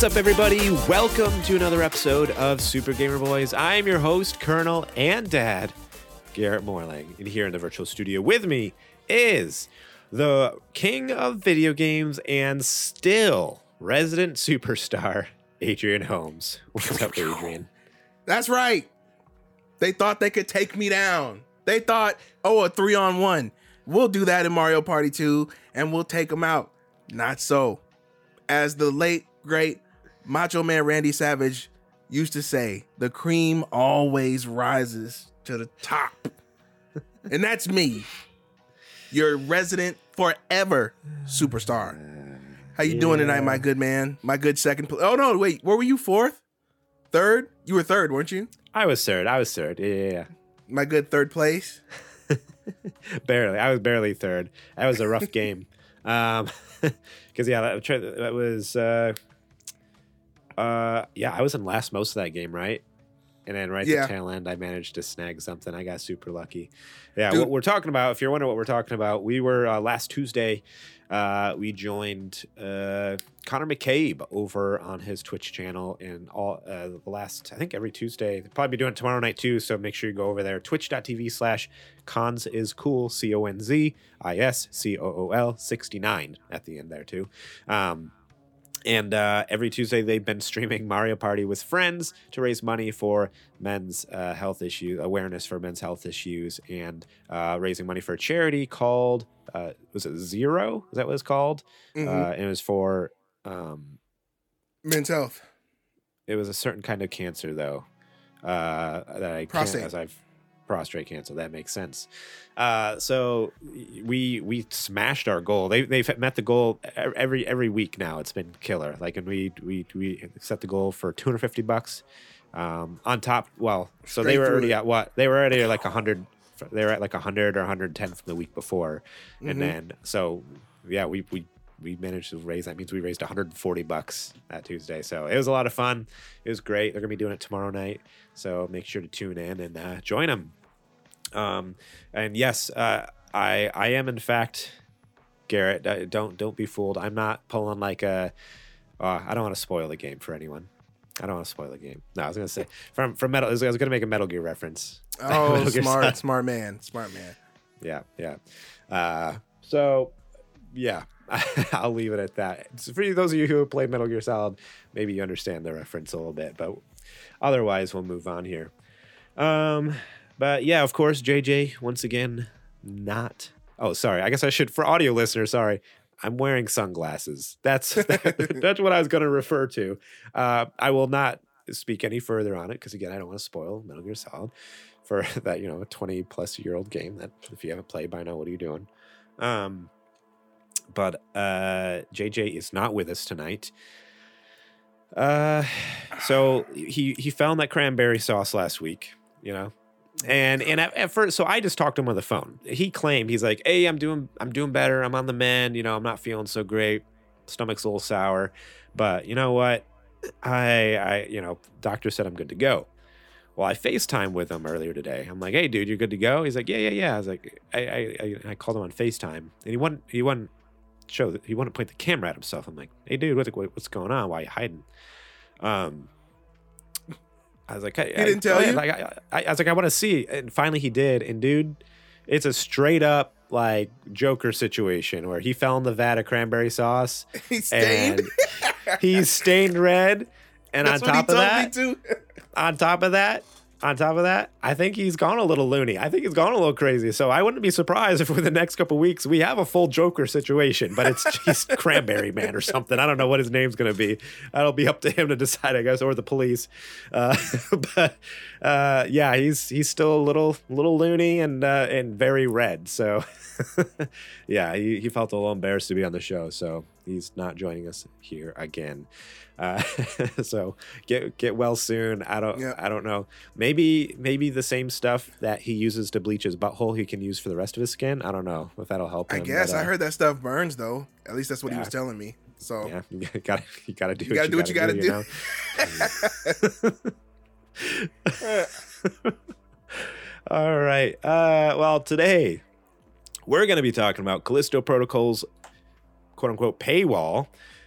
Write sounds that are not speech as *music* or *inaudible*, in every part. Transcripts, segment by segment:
What's up, everybody? Welcome to another episode of Super Gamer Boys. I'm your host, Colonel and Dad, Garrett Morlang. And here in the virtual studio with me is the king of video games and still resident superstar, Adrian Holmes. What's up, Adrian? That's right. They thought they could take me down. They thought, oh, a three on one. We'll do that in Mario Party 2 and we'll take them out. Not so. As the late, great Macho Man Randy Savage used to say, the cream always rises to the top. *laughs* and that's me, your resident forever superstar. How you doing tonight, my good man? My good second. Pl- oh no, wait, where were you? Fourth, third? You were third, weren't you? I was third. I was third. Yeah, yeah, yeah. My good third place. *laughs* barely. I was barely third. That was a rough *laughs* game. Um, because yeah, that, that was uh, uh, yeah, I was in last most of that game, right? And then right Yeah. at the tail end, I managed to snag something. I got super lucky. Yeah, Dude. what we're talking about, if you're wondering what we're talking about, we were uh, last Tuesday. Uh, we joined uh, Connor McCabe over on his Twitch channel, and all uh, the last, I think every Tuesday. They'll probably be doing it tomorrow night too. So make sure you go over there. Twitch.tv slash cons is cool, C O N Z I S C O O L 69 at the end there too. Um, and uh, every Tuesday, they've been streaming Mario Party with friends to raise money for men's uh, health issue awareness for men's health issues, and uh, raising money for a charity called uh, was it Zero? Is that what it's called? Mhm. Uh, and it was for um, Men's health. it was a certain kind of cancer though uh, that I Prostate. can't as I've prostate cancer. That makes sense. Uh, so we we smashed our goal. They they've met the goal every every week now. It's been killer. Like and we we we set the goal for 250 bucks. Um, on top, well, so they were already it. at what? They were already like 100. They were at like 100 or 110 from the week before, Mhm. and then so yeah, we we we managed to raise. That means we raised 140 bucks that Tuesday. So it was a lot of fun. It was great. They're gonna be doing it tomorrow night. So make sure to tune in and uh, join them. Um, and yes, uh, I I am in fact Garrett. uh, Don't don't be fooled. I'm not pulling like a. Uh, I don't want to spoil the game for anyone. I don't want to spoil the game. No, I was gonna say from from Metal. I was gonna make a Metal Gear reference. *laughs* Oh, Metal Gear smart, Solid. smart man, smart man. Yeah, yeah. Uh, so, yeah, *laughs* I'll leave it at that. So for those of you who have played Metal Gear Solid, maybe you understand the reference a little bit, but otherwise, we'll move on here. Um, but yeah, of course, JJ once again not. Oh, sorry. I guess I should for audio listeners. Sorry. I'm wearing sunglasses. That's *laughs* that's what I was going to refer to. Uh, I will not speak any further on it because again, I don't want to spoil Metal Gear Solid for *laughs* that you know 20 plus year old game that if you haven't played by now what are you doing um but uh jj is not with us tonight uh so he he found that cranberry sauce last week you know and and at, at first so i just talked to him on the phone he claimed he's like hey i'm doing i'm doing better i'm on the mend you know i'm not feeling so great stomach's a little sour but you know what i i you know doctor said i'm good to go well, I FaceTime with him earlier today. I'm like, "Hey, dude, you're good to go." He's like, "Yeah, yeah, yeah." I was like, I, I, I, I called him on FaceTime, and he wouldn't, he wouldn't show, he wouldn't point the camera at himself. I'm like, "Hey, dude, what, what- what's going on? Why are you hiding?" Um, I was like, "He didn't tell you? Like, I, I, I was like, "I want to see," and finally he did. And dude, it's a straight up like Joker situation where he fell in the vat of cranberry sauce *laughs* He stained. he's stained red. And That's on top of that, on top of that, on top of that, I think he's gone a little loony. I think he's gone a little crazy. So I wouldn't be surprised *laughs* if for the next couple weeks we have a full Joker situation, but it's *laughs* just Cranberry Man or something. I don't know what his name's going to be. That'll be up to him to decide, I guess, or the police. Uh, *laughs* but uh, yeah, he's he's still a little little loony and uh, and very red. So yeah, he, he felt a little embarrassed to be on the show, so he's not joining us here again. Uh, *laughs* so get get well soon. I don't Yeah. I don't know. Maybe maybe the same stuff that he uses to bleach his butthole he can use for the rest of his skin. I don't know if that'll help. I guess but, I uh, heard that stuff burns though. At least that's what he was telling me. So Yeah, *laughs* you gotta you gotta do You gotta do what you gotta do. know? *laughs* All right. Uh, well, today we're going to be talking about Callisto Protocol's quote unquote paywall,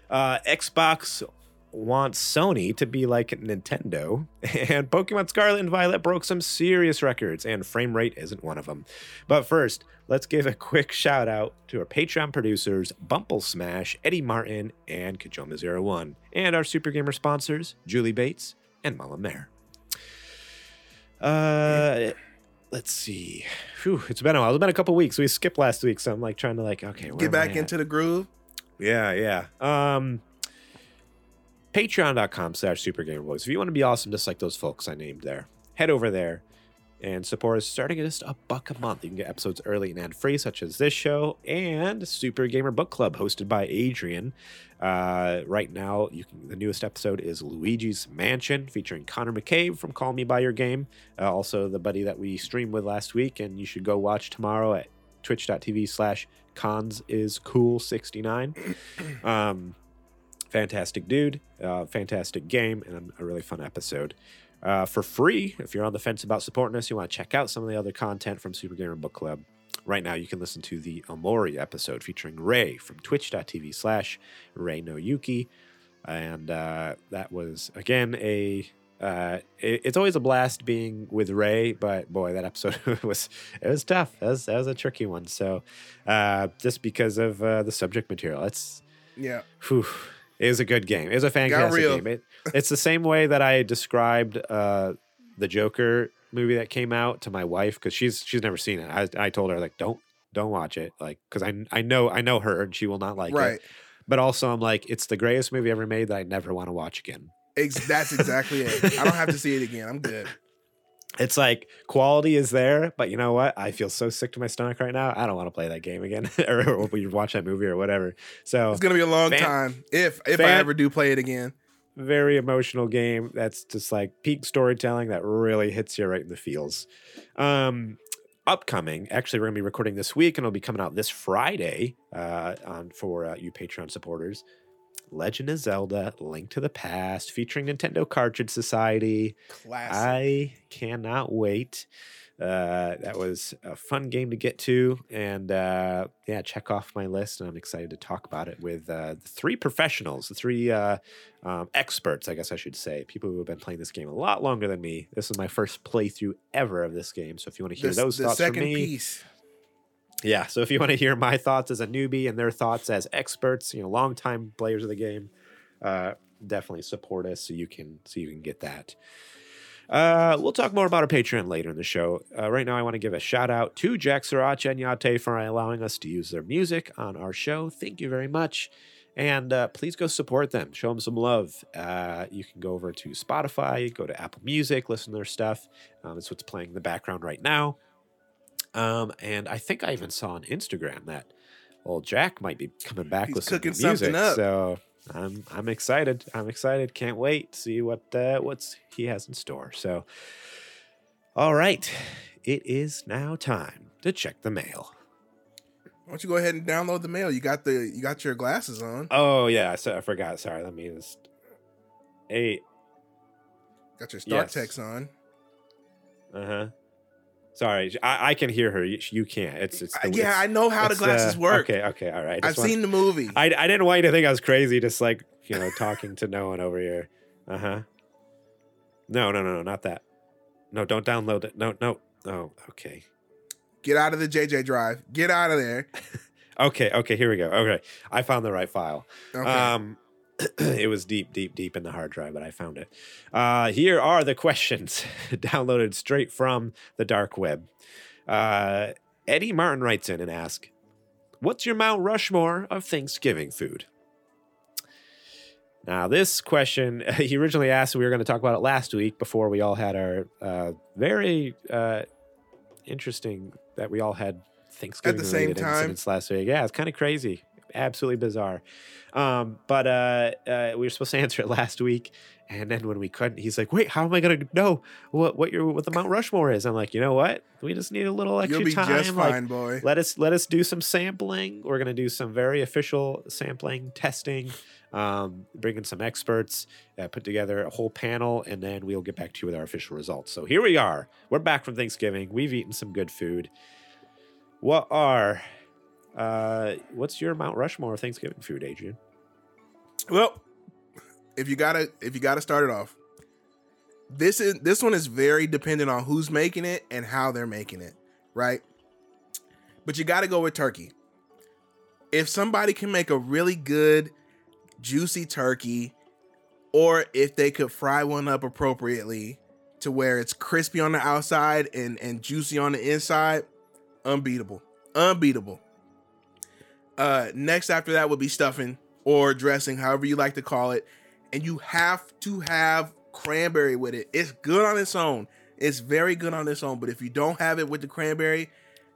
uh, Xbox wants Sony to be like Nintendo, *laughs* and Pokemon Scarlet and Violet broke some serious records, and frame rate isn't one of them. But first, let's give a quick shout out to our Patreon producers, Bumble Smash, Eddie Martin, and Kajoma01, and our Super Gamer sponsors, Julie Bates and Mama Mare. Uh, let's see. Whew, it's been a while. It's been a couple weeks. We skipped last week, so I'm like trying to like, okay, Get back into the groove. Yeah, yeah. Um patreon.com slash supergamerboys. If you want to be awesome just like those folks I named there, head over there and support us starting at just a buck a month. You can get episodes early and ad free, such as this show and Super Gamer Book Club, hosted by Adrian. Uh, right now, you can the newest episode is Luigi's Mansion, featuring Connor McCabe from Call Me by Your Game, uh, also the buddy that we streamed with last week, and you should go watch tomorrow at twitch.tv slash cons is cool 69 um fantastic dude uh fantastic game and a really fun episode. Uh for free if you're on the fence about supporting us you want to check out some of the other content from super gamer book club. Right now you can listen to the Omori episode featuring ray from twitch.tv slash ray no yuki. And uh that was again a uh, it- it's always a blast being with Ray, but boy, that episode *laughs* was it was tough. That was, that was a tricky one. So, uh, just because of uh, the subject material, it's Yeah. whew, it was a good game. It was a fantastic game. It, it's the same way that I described uh, the Joker movie that came out to my wife because she's she's never seen it. I, I told her like don't don't watch it like because I I know I know her and she will not like right. it. But also I'm like it's the greatest movie ever made that I never want to watch again. Ex- that's exactly it. I don't have to see it again. I'm good. It's like quality is there, but you know what? I feel so sick to my stomach right now. I don't want to play that game again, *laughs* or, or we watch that movie or whatever. So It's gonna be a long Fan- time if if I ever do play it again. very emotional game. That's just like peak storytelling that really hits you right in the feels. Um, upcoming, actually, we're gonna be recording this week, and it'll be coming out this Friday uh, on for uh, you Patreon supporters. Legend of Zelda: Link to the Past, featuring Nintendo Cartridge Society. Classic. I cannot wait. Uh, that was a fun game to get to, and uh, yeah, check off my list. And I'm excited to talk about it with uh, the three professionals, the three uh, um, experts, I guess I should say, people who have been playing this game a lot longer than me. This is my first playthrough ever of this game, so if you want to hear those thoughts from second me, piece. Yeah. So if you want to hear my thoughts as a newbie and their thoughts as experts, you know, longtime players of the game, uh, definitely support us so you can so you can get that. Uh, we'll talk more about our Patreon later in the show. Uh, right now, I want to give a shout out to Jack Sriracha and Yate for allowing us to use their music on our show. Thank you very much. And uh, please go support them. Show them some love. Uh, you can go over to Spotify, go to Apple Music, listen to their stuff. Um, it's what's playing in the background right now. Um, and I think I even saw on Instagram that old Jack might be coming back He's with some music. something up. So I'm I'm excited. I'm excited. Can't wait to see what uh, what's he has in store. So, all right, it is now time to check the mail. Why don't you go ahead and download the mail? You got the you got your glasses on. Oh yeah, so I forgot. Sorry, let me just. Hey, Got your Star Yes. Text on. uh huh. Sorry, I, I can hear her. You, you can't. It's it's. The- yeah, it's- I know how the uh, glasses work. Okay, okay, all right. I've want- seen the movie. I, I didn't want you to think I was crazy, just like you know, talking to no one over here. Uh huh. No, no, no, no, not that. No, don't download it. No, no. Oh, okay, Get out of the JJ Drive. Get out of there. *laughs* okay, okay. Here we go. Okay, I found the right file. Okay. Um, *clears throat* it was deep, deep, deep in the hard drive, but I found it. Uh, here are the *laughs* questions downloaded straight from the dark web. Uh, Eddie Martin writes in and asks, "What's your Mount Rushmore of Thanksgiving food?" Now, this question *laughs* he originally asked. We were going to talk about it last week before we all had our uh, very uh, interesting that we all had Thanksgiving same related time? incidents last week. Yeah, it's kind of crazy, absolutely bizarre. Um, but uh, uh, we were supposed to *laughs* answer it last week, and then when we couldn't, he's like, "Wait, how am I going to know what what your what the Mount Rushmore is?" I'm like, "You know what? We just need a little extra You'll be time. just like, fine, boy. let us let us do some sampling. We're going to do some very official sampling testing, um, bring in some experts, uh, put together a whole panel, and then we'll get back to you with our official results. So here we are. We're back from Thanksgiving. We've eaten some good food. What are uh, what's your Mount Rushmore Thanksgiving food, Adrian? Well, if you gotta if you gotta start it off, this is this one is very dependent on who's making it and how they're making it, right? But you gotta go with turkey. If somebody can make a really good, juicy turkey, or if they could fry one up appropriately to where it's crispy on the outside and, and juicy on the inside, unbeatable. Unbeatable. Uh, next after that would be stuffing or dressing, however you like to call it. And you have to have cranberry with it. It's good on its own. It's very good on its own. But if you don't have it with the cranberry,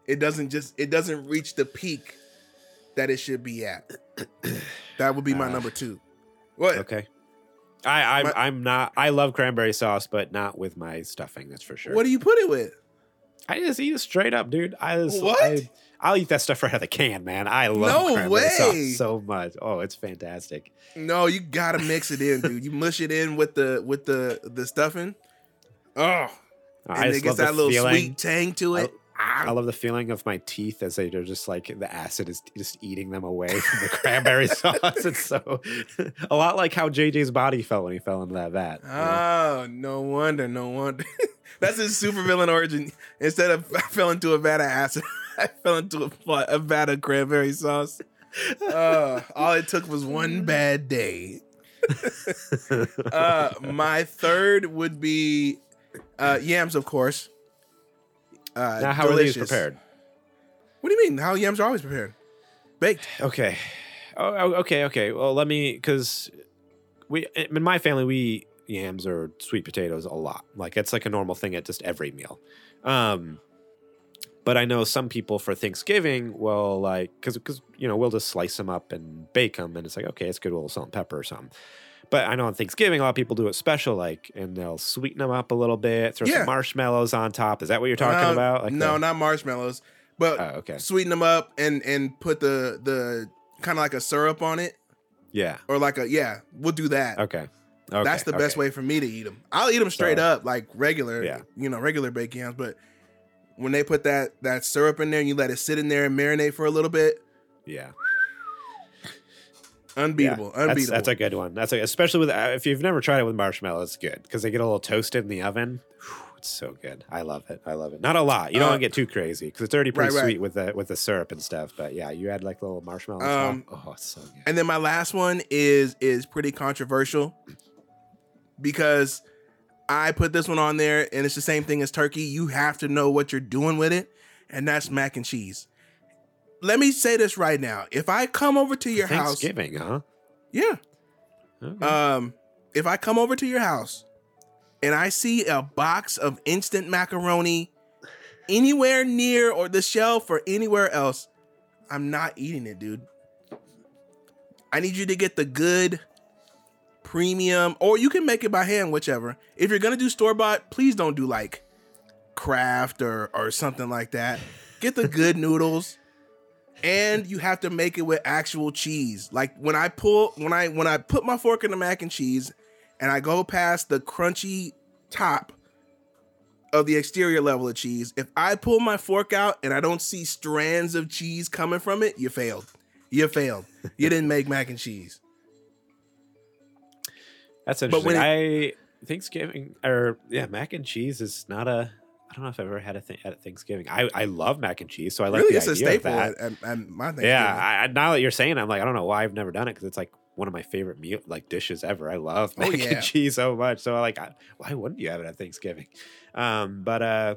it doesn't just it doesn't reach the peak that it should be at. *clears throat* that would be my Uh, number two. What? Okay. I I'm, I'm not. I love cranberry sauce, but not with my stuffing. That's for sure. What do you put it with? I just eat it straight up, dude. I just, What? I, I'll eat that stuff right out of the can, man. I love No cranberry way. sauce so much. Oh, it's fantastic. No, you gotta mix it in, dude. You mush it in with the with the the stuffing. Oh, and I it gets that little feeling. sweet tang to it. I Ah, love the feeling of my teeth as they are just like the acid is just eating them away from the cranberry *laughs* sauce. It's so *laughs* a lot like how JJ's body felt when he fell into that vat. you know? oh, no wonder, no wonder. *laughs* That's his supervillain origin. Instead of I fell into a vat of acid, *laughs* I fell into a, a vat of cranberry sauce. Uh, all it took was one bad day. Uh, my third would be uh, yams, of course. Uh, now, how are delicious. these prepared? What do you mean? How yams are always prepared? Baked. Okay. Oh, oh, okay, okay. Well, let me because we in my family we eat yams or sweet potatoes a lot. Like it's like a normal thing at just every meal. Um, but I know some people for Thanksgiving will like because because you know we'll just slice them up and bake them, and it's like okay, it's good with a little salt and pepper or something. But I know on Thanksgiving a lot of people do it special, like, and they'll sweeten them up a little bit, throw Yeah. some marshmallows on top. Is that what you're talking Uh, about? Like no, the- not marshmallows, but Oh, okay. sweeten them up and and put the the kind of like a syrup on it Yeah. or like a yeah. We'll do that. Okay. Okay. That's the best okay. way for me to eat them. I'll eat them straight So- up like regular, Yeah. you know, regular baked yams. But when they put that that syrup in there and you let it sit in there and marinate for a little bit, Yeah. *sighs* unbeatable, Yeah, unbeatable. that's a good one. That's a, especially with if you've never tried it with marshmallows, it's good because they get a little toasted in the oven. Whew, it's so good. I love it. I love it. Not a lot. You don't Uh, want to get too crazy because it's already pretty right, right. sweet with the with the syrup and stuff. But yeah, you add like a little marshmallows. Um, oh, it's so good. And then my last one is is pretty controversial because I put this one on there and it's the same thing as turkey. You have to know what you're doing with it, and that's mac and cheese. Let me say this right now. If I come over to your house, Thanksgiving, huh? yeah. Okay. Um, if I come over to your house and I see a box of instant macaroni anywhere near or the shelf or anywhere else, I'm not eating it, dude. I need you to get the good premium, or you can make it by hand, whichever. If you're gonna do store bought, please don't do like Kraft or or something like that. Get the good *laughs* noodles. And you have to make it with actual cheese. Like when I pull when I when I put my fork in the mac and cheese and I go past the crunchy top of the exterior level of cheese, if I pull my fork out and I don't see strands of cheese coming from it, you failed. You failed. You didn't make mac and cheese. That's interesting. but when I Thanksgiving or yeah, mac and cheese is not a. I don't know if I've ever had a thing at Thanksgiving. I, I love mac and cheese, so I like really, the it's a staple of that. at, at, my Thanksgiving. Yeah, I, now that you're saying, it, I'm like, I don't know why I've never done it because it's like one of my favorite meal like dishes ever. I love Oh, mac yeah. and cheese so much. So like, I, why wouldn't you have it at Thanksgiving? Um, but uh,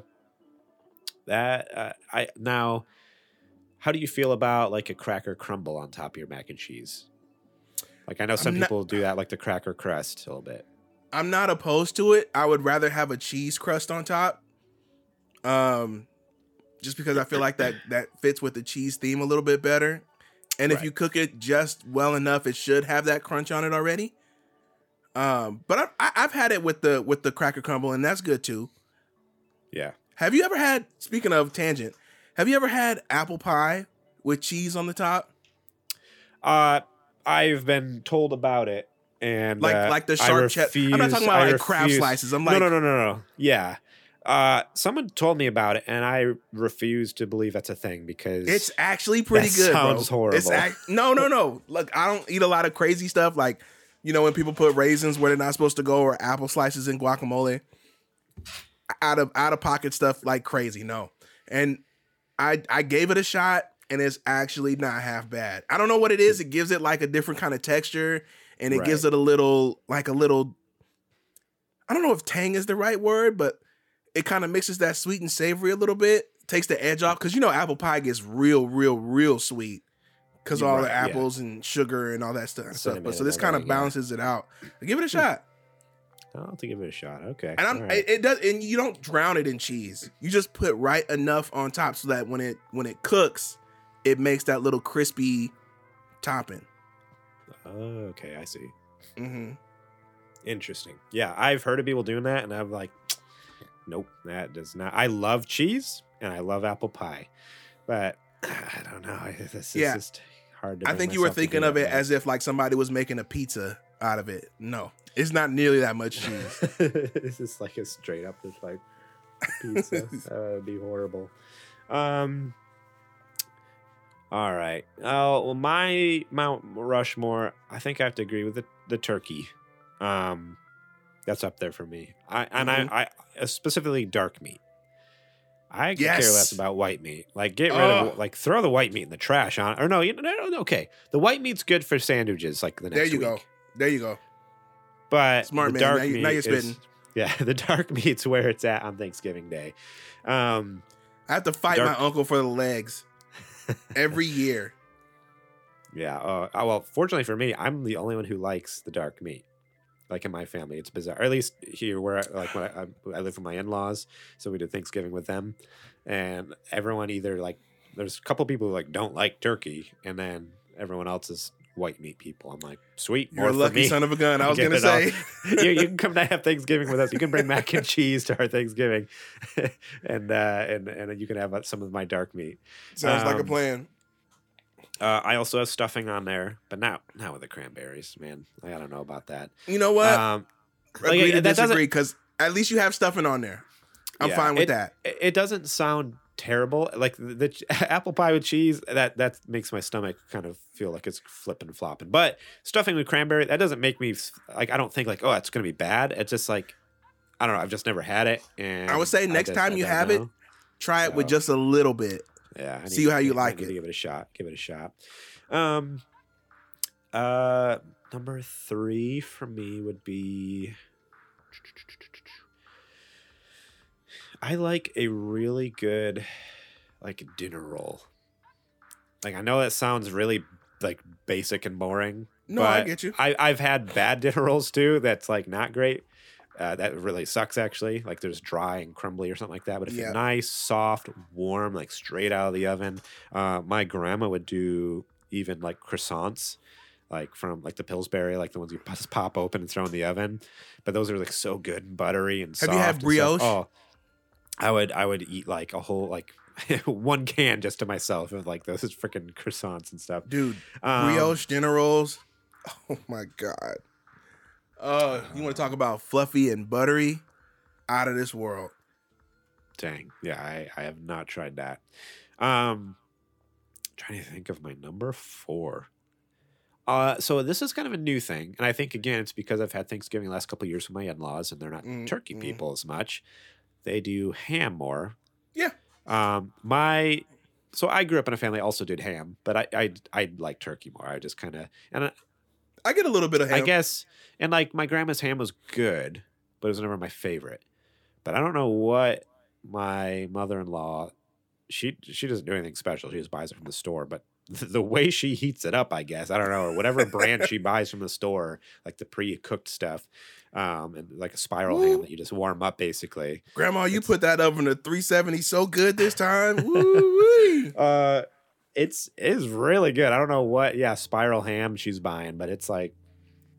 that uh, I now, how do you feel about like a cracker crumble on top of your mac and cheese? Like I know some not- people do that, like the cracker crust a little bit. I'm not opposed to it. I would rather have a cheese crust on top. Um just because I feel like that *laughs* that fits with the cheese theme a little bit better. And if you cook it just well enough, it should have that crunch on it already. Um, but I, I, I've had it with the with the cracker crumble, and that's good too. Yeah. Have you ever had? Speaking of tangent, have you ever had apple pie with cheese on the top? Uh, I've been told about it, and Like uh, like the sharp cheddar. I'm not talking about I like Kraft refuse- slices. I'm like, no, no, no, no, no. Yeah. Uh, someone told me about it, and I refuse to believe that's a thing because It's actually pretty good. sounds bro. It's horrible. act- no, no, no. Look, I don't eat a lot of crazy stuff like You know when people put raisins where they're not supposed to go, or apple slices in guacamole. Out of out of pocket stuff like crazy. No, and I I gave it a shot, and it's actually not half bad. I don't know what it is. Mm. It gives it like a different kind of texture, and it Right. gives it a little like a little. I don't know if tang is the right word, but it kind of mixes that sweet and savory a little bit. Takes the edge off because you know apple pie gets real, real, real sweet because You're all the right, yeah. apples and sugar and all that stuff. Cinnamon But so this kind of everything, yeah. balances it out. Give it a hmm. shot. I'll have to give it a shot. Okay. And I'm right. it, it does and you don't drown it in cheese. You just put right enough on top so that when it when it cooks, it makes that little crispy topping. okay, I see. hmm Interesting. Yeah, I've heard of people doing that, and I'm like, *tsk* nope, that does not. I love cheese and I love apple pie, but *clears throat* I don't know. *laughs* This is Yeah. just hard to. I think you were thinking of it as if like somebody was making a pizza out of it. No, it's not nearly that much *laughs* cheese. this is like a straight up just like pizza. *laughs* that would be horrible. Um. All right. Oh well, my Mount Rushmore. I think I have to agree with the the turkey. Um, that's up there for me. I and Mhm. I, I specifically dark meat. I could care Yes. less about white meat. Like get rid Oh. of like throw the white meat in the trash on. Or no, you know, no, no, okay. The white meat's good for sandwiches. Like the next there you week. go. There you go. But Smart man. dark Now meat now you're is- spitting. *laughs* yeah, the dark meat's where it's at on Thanksgiving Day. Um, I have to fight Dark- my uncle for the legs every year. *laughs* yeah. Uh, oh, well, fortunately for me, I'm the only one who likes the dark meat. Like in my family, it's bizarre. Or at least here, where like when I, I, I live with my in-laws, so we did Thanksgiving with them, and everyone either like there's a couple people who like don't like turkey, and then everyone else is white meat people. I'm like, sweet, You're a lucky son of a gun. *laughs* I was gonna say. *laughs* you, you can come *laughs* to have Thanksgiving with us. You can bring mac and cheese to our Thanksgiving, and uh, and and you can have uh, some of my dark meat. Sounds like a Um, plan. Uh, I also have stuffing on there, but not not with the cranberries, man. Like, I don't know about that. You know what? Um, like, Agree to disagree because at least you have stuffing on there. I'm Yeah, fine with it- that. it, it doesn't sound terrible. Like the, the *laughs* apple pie with cheese, that that makes my stomach kind of feel like it's flipping flopping. But stuffing with cranberry, that doesn't make me like I don't think like oh it's gonna be bad. It's just like I don't know. I've just never had it, and I would say next just- time you have it. Try it with just a little bit. Yeah, See need- how you like to it. Give it a shot. Give it a shot. Um, uh, number three for me would be. I like a really good, like dinner roll. Like I know that sounds really like basic and boring. No, I get you. I I've had bad *laughs* dinner rolls too. That's like not great. Uh, that really sucks actually. Like there's dry and crumbly or something like that. But if Yeah. you're nice, soft, warm, like straight out of the oven, uh, my grandma would do even like croissants, like from like the Pillsbury, like the ones you *laughs* just pop open and throw in the oven. But those are like so good and buttery and Have soft. you had brioche? Oh, I would I would eat like a whole like *laughs* one can just to myself of like those *laughs* freaking croissants and stuff. Dude, Um, brioche dinner rolls. Oh my god. Oh, you want to talk about fluffy and buttery? Out of this world. Dang. Yeah, I, I have not tried that. Um trying to think of my number four. Uh so this is kind of a new thing. And I think again it's because I've had Thanksgiving the last couple of years with my in-laws and they're not Mm, turkey mm. people as much. They do ham more. Yeah. Um my so I grew up in a family also did ham, but I I I like turkey more. I just kind of and I, I get a little bit of ham. I guess, and like my grandma's ham was good, but it was never my favorite. But I don't know what my mother-in-law. She she doesn't do anything special. She just buys it from the store. But *laughs* the way she heats it up, I guess I don't know, or whatever brand *laughs* she buys from the store, like the pre-cooked stuff, um, and like a spiral ham that you just warm up, basically. Grandma, you It's- put that oven to 370 so good this time. *laughs* Woo-wee. Uh, it's it is really good. I don't know what yeah spiral ham she's buying, but it's like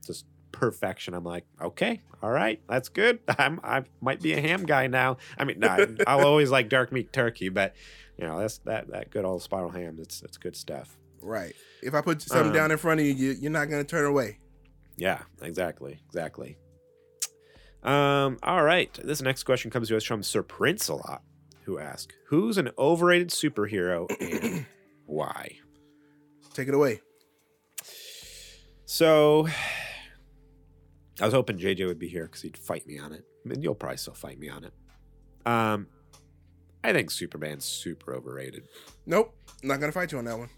just perfection. I'm like, okay, all right, that's good. *laughs* I'm I might be a ham guy now. I mean, nah, *laughs* I'll always like dark meat turkey, but you know that's that that good old spiral ham. It's it's good stuff. right. If I put something Um, down in front of you, you, you're not going to turn away. Yeah, exactly, exactly. Um, all right. This next question comes to us from Sir Prince a lot, who asks, "Who's an overrated superhero and *clears throat* why?" Take it away. So, I was hoping JJ would be here because he'd fight me on it. And you'll probably still fight me on it. Um, I think Superman's super overrated. Nope, not gonna fight you on that one.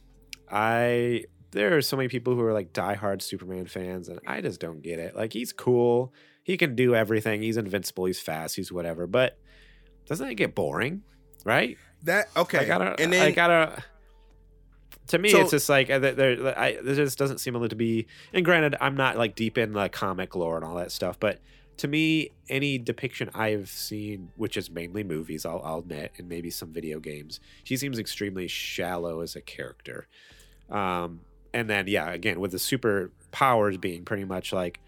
I there are so many people who are like diehard Superman fans, and I just don't get it. Like he's cool, he can do everything, he's invincible, he's fast, he's whatever. But doesn't it get boring? Right? That okay, I gotta, and then I gotta. To me, So- it's just like uh, there. there- just doesn't seem to be. And granted, I'm not like deep in the comic lore and all that stuff, but to me, any depiction I've seen, which is mainly movies, I'll, I'll admit, and maybe some video games, he seems extremely shallow as a character. Um, and then yeah, again with the super powers being pretty much like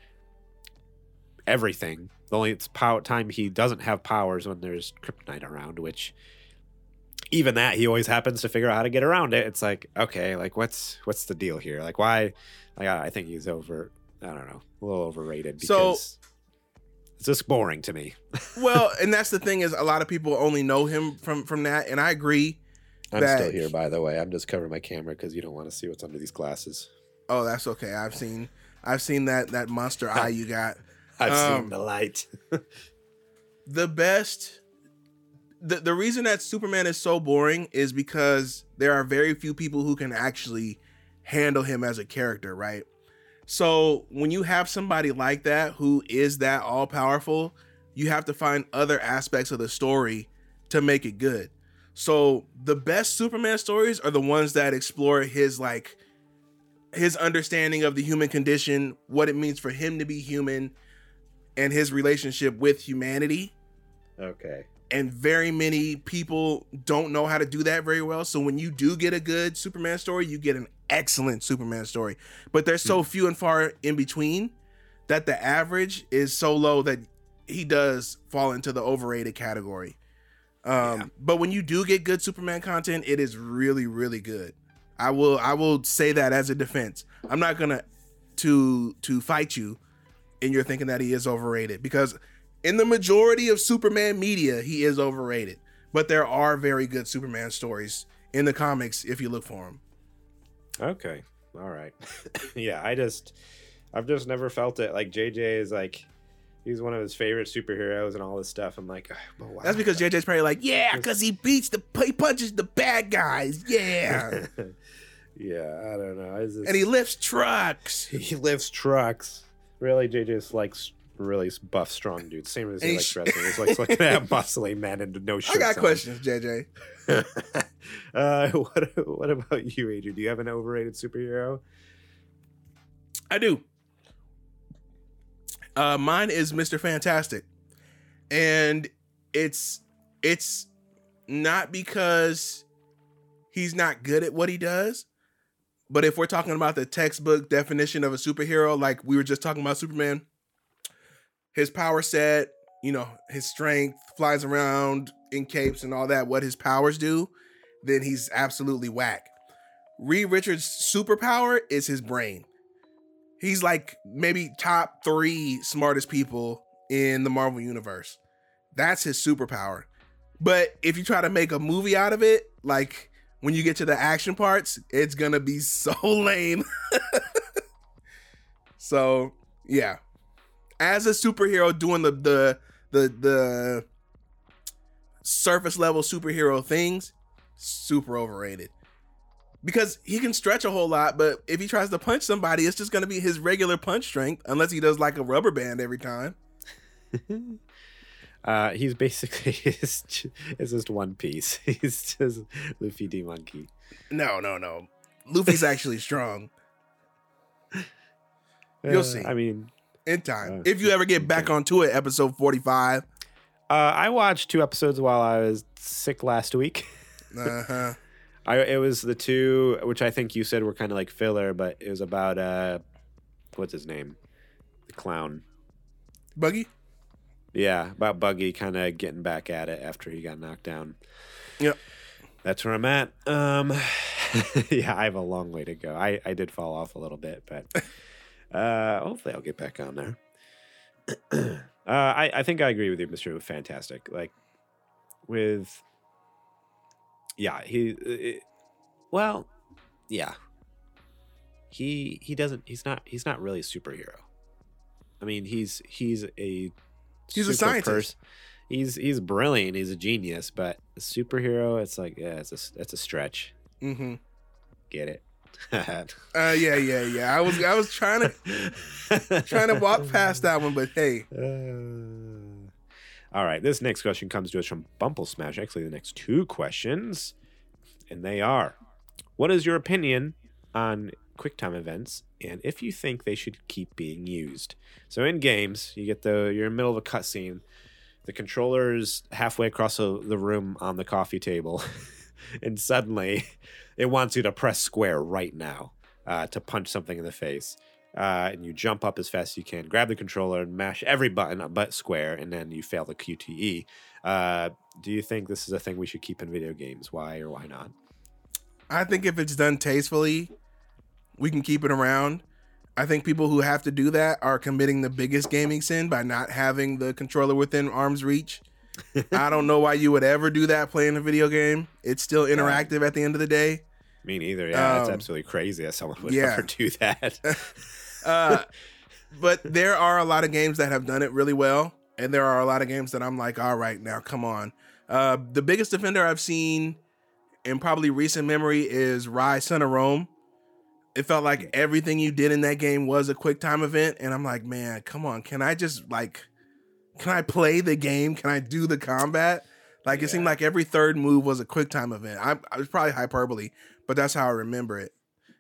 everything. The only it's pow- time he doesn't have powers when there's kryptonite around, which even that he always happens to figure out how to get around it. It's like okay, like what's what's the deal here? Like why? Like I I think he's over. I don't know, a little overrated So- because it's just boring to me. *laughs* well, and that's the thing is a lot of people only know him from from that, and I agree. I'm That- still here, by the way. I'm just covering my camera because you don't want to see what's under these glasses. Oh, that's okay. I've seen I've seen that that monster *laughs* eye you got. I've Um, seen the light. *laughs* the best the, the reason that superman is so boring is because there are very few people who can actually handle him as a character right so when you have somebody like that who is that all powerful you have to find other aspects of the story to make it good so the best superman stories are the ones that explore his like his understanding of the human condition what it means for him to be human and his relationship with humanity okay. and very many people don't know how to do that very well. So when you do get a good Superman story, you get an excellent Superman story. But there's so few and far in between that the average is so low that he does fall into the overrated category. Um, Yeah. but when you do get good Superman content, it is really, really good. I will I will say that as a defense. I'm not gonna to to fight you and you're thinking that he is overrated because in the majority of Superman media, he is overrated. But there are very good Superman stories in the comics if you look for them. Okay. All right. *laughs* yeah, I just I've just never felt it. Like JJ is like he's one of his favorite superheroes and all this stuff. I'm like, but why? That's because JJ's probably like, yeah, because he beats the he punches the bad guys, yeah, *laughs* yeah, I don't know. Just- and he lifts trucks. *laughs* he lifts trucks. Really, JJ's like really buff, strong dude. Same as he he likes sh- wrestling. He's *laughs* like looking at muscly men and no shirts. I got on. questions, JJ. *laughs* uh, what what about you, Adrian? Do you have an overrated superhero? I do. Uh, mine is Mr. Fantastic, and it's it's not because he's not good at what he does, but if we're talking about the textbook definition of a superhero, like we were just talking about Superman, his power set, you know, his strength, flies around in capes and all that, what his powers do, then he's absolutely whack. Reed Richards' superpower is his brain he's like maybe top three smartest people in the Marvel universe. That's his superpower. But if you try to make a movie out of it, like when you get to the action parts, it's gonna be so *laughs* lame. so yeah, as a superhero doing the the the the surface level superhero things, super overrated because he can stretch a whole lot, but if he tries to punch somebody, it's just gonna be his regular punch strength, unless he does like a rubber band every time. *laughs* Uh, he's basically *laughs* his, it's just one piece. *laughs* He's just Luffy D Monkey. No, no, no. Luffy's actually strong *laughs* You'll Uh, see. I mean, in time. Uh, if you ever get back onto it, episode 45. uh, I watched two episodes while I was sick last week. Uh-huh. I it was the two which I think you said were kind of like filler, but it was about uh, what's his name, the clown. Buggy? Yeah, about Buggy kind of getting back at it after he got knocked down. Yep. That's where I'm at. Um, *laughs* yeah, I have a long way to go. I, I did fall off a little bit, but uh, hopefully I'll get back on there. *clears throat* uh, I, I think I agree with you, Mr. Fantastic. Like, with, yeah, he, it, well, yeah. He he doesn't he's not he's not really a superhero. I mean, he's he's a He's a scientist. He's he's brilliant. He's a genius, but a superhero, it's like yeah, it's a it's a stretch. Mm-hmm. Get it? *laughs* Uh, yeah, yeah, yeah. I was I was trying to trying to walk past that one, but hey, *laughs* Uh, all right, this next question comes to us from Bumble Smash. Actually, the next two questions, and they are: What is your opinion on QuickTime events, and if you think they should keep being used? So in games, you get the you're in the middle of a cutscene, the controller's halfway across the, room on the coffee table, *laughs* and suddenly *laughs* it wants you to press square right now uh, to punch something in the face uh, and you jump up as fast as you can, grab the controller and mash every button but square, and then you fail the QTE. Uh, do you think this is a thing we should keep in video games? Why or why not? I think if it's done tastefully, we can keep it around. I think people who have to do that are committing the biggest gaming sin by not having the controller within arm's reach. *laughs* I don't know why you would ever do that playing a video game. It's still interactive at the end of the day. Me neither. Yeah, that's Um, absolutely crazy that someone would yeah. ever do that. *laughs* Uh, but there are a lot of games that have done it really well, and there are a lot of games that I'm like, all right, now come on. Uh, the biggest defender I've seen in probably recent memory is Ryse Son of Rome. It felt like everything you did in that game was a quick time event, and I'm like, man, come on, can I just like, can I play the game? Can I do the combat? Like it seemed like every third move was a quick time event. I, I was probably hyperbole, but that's how I remember it.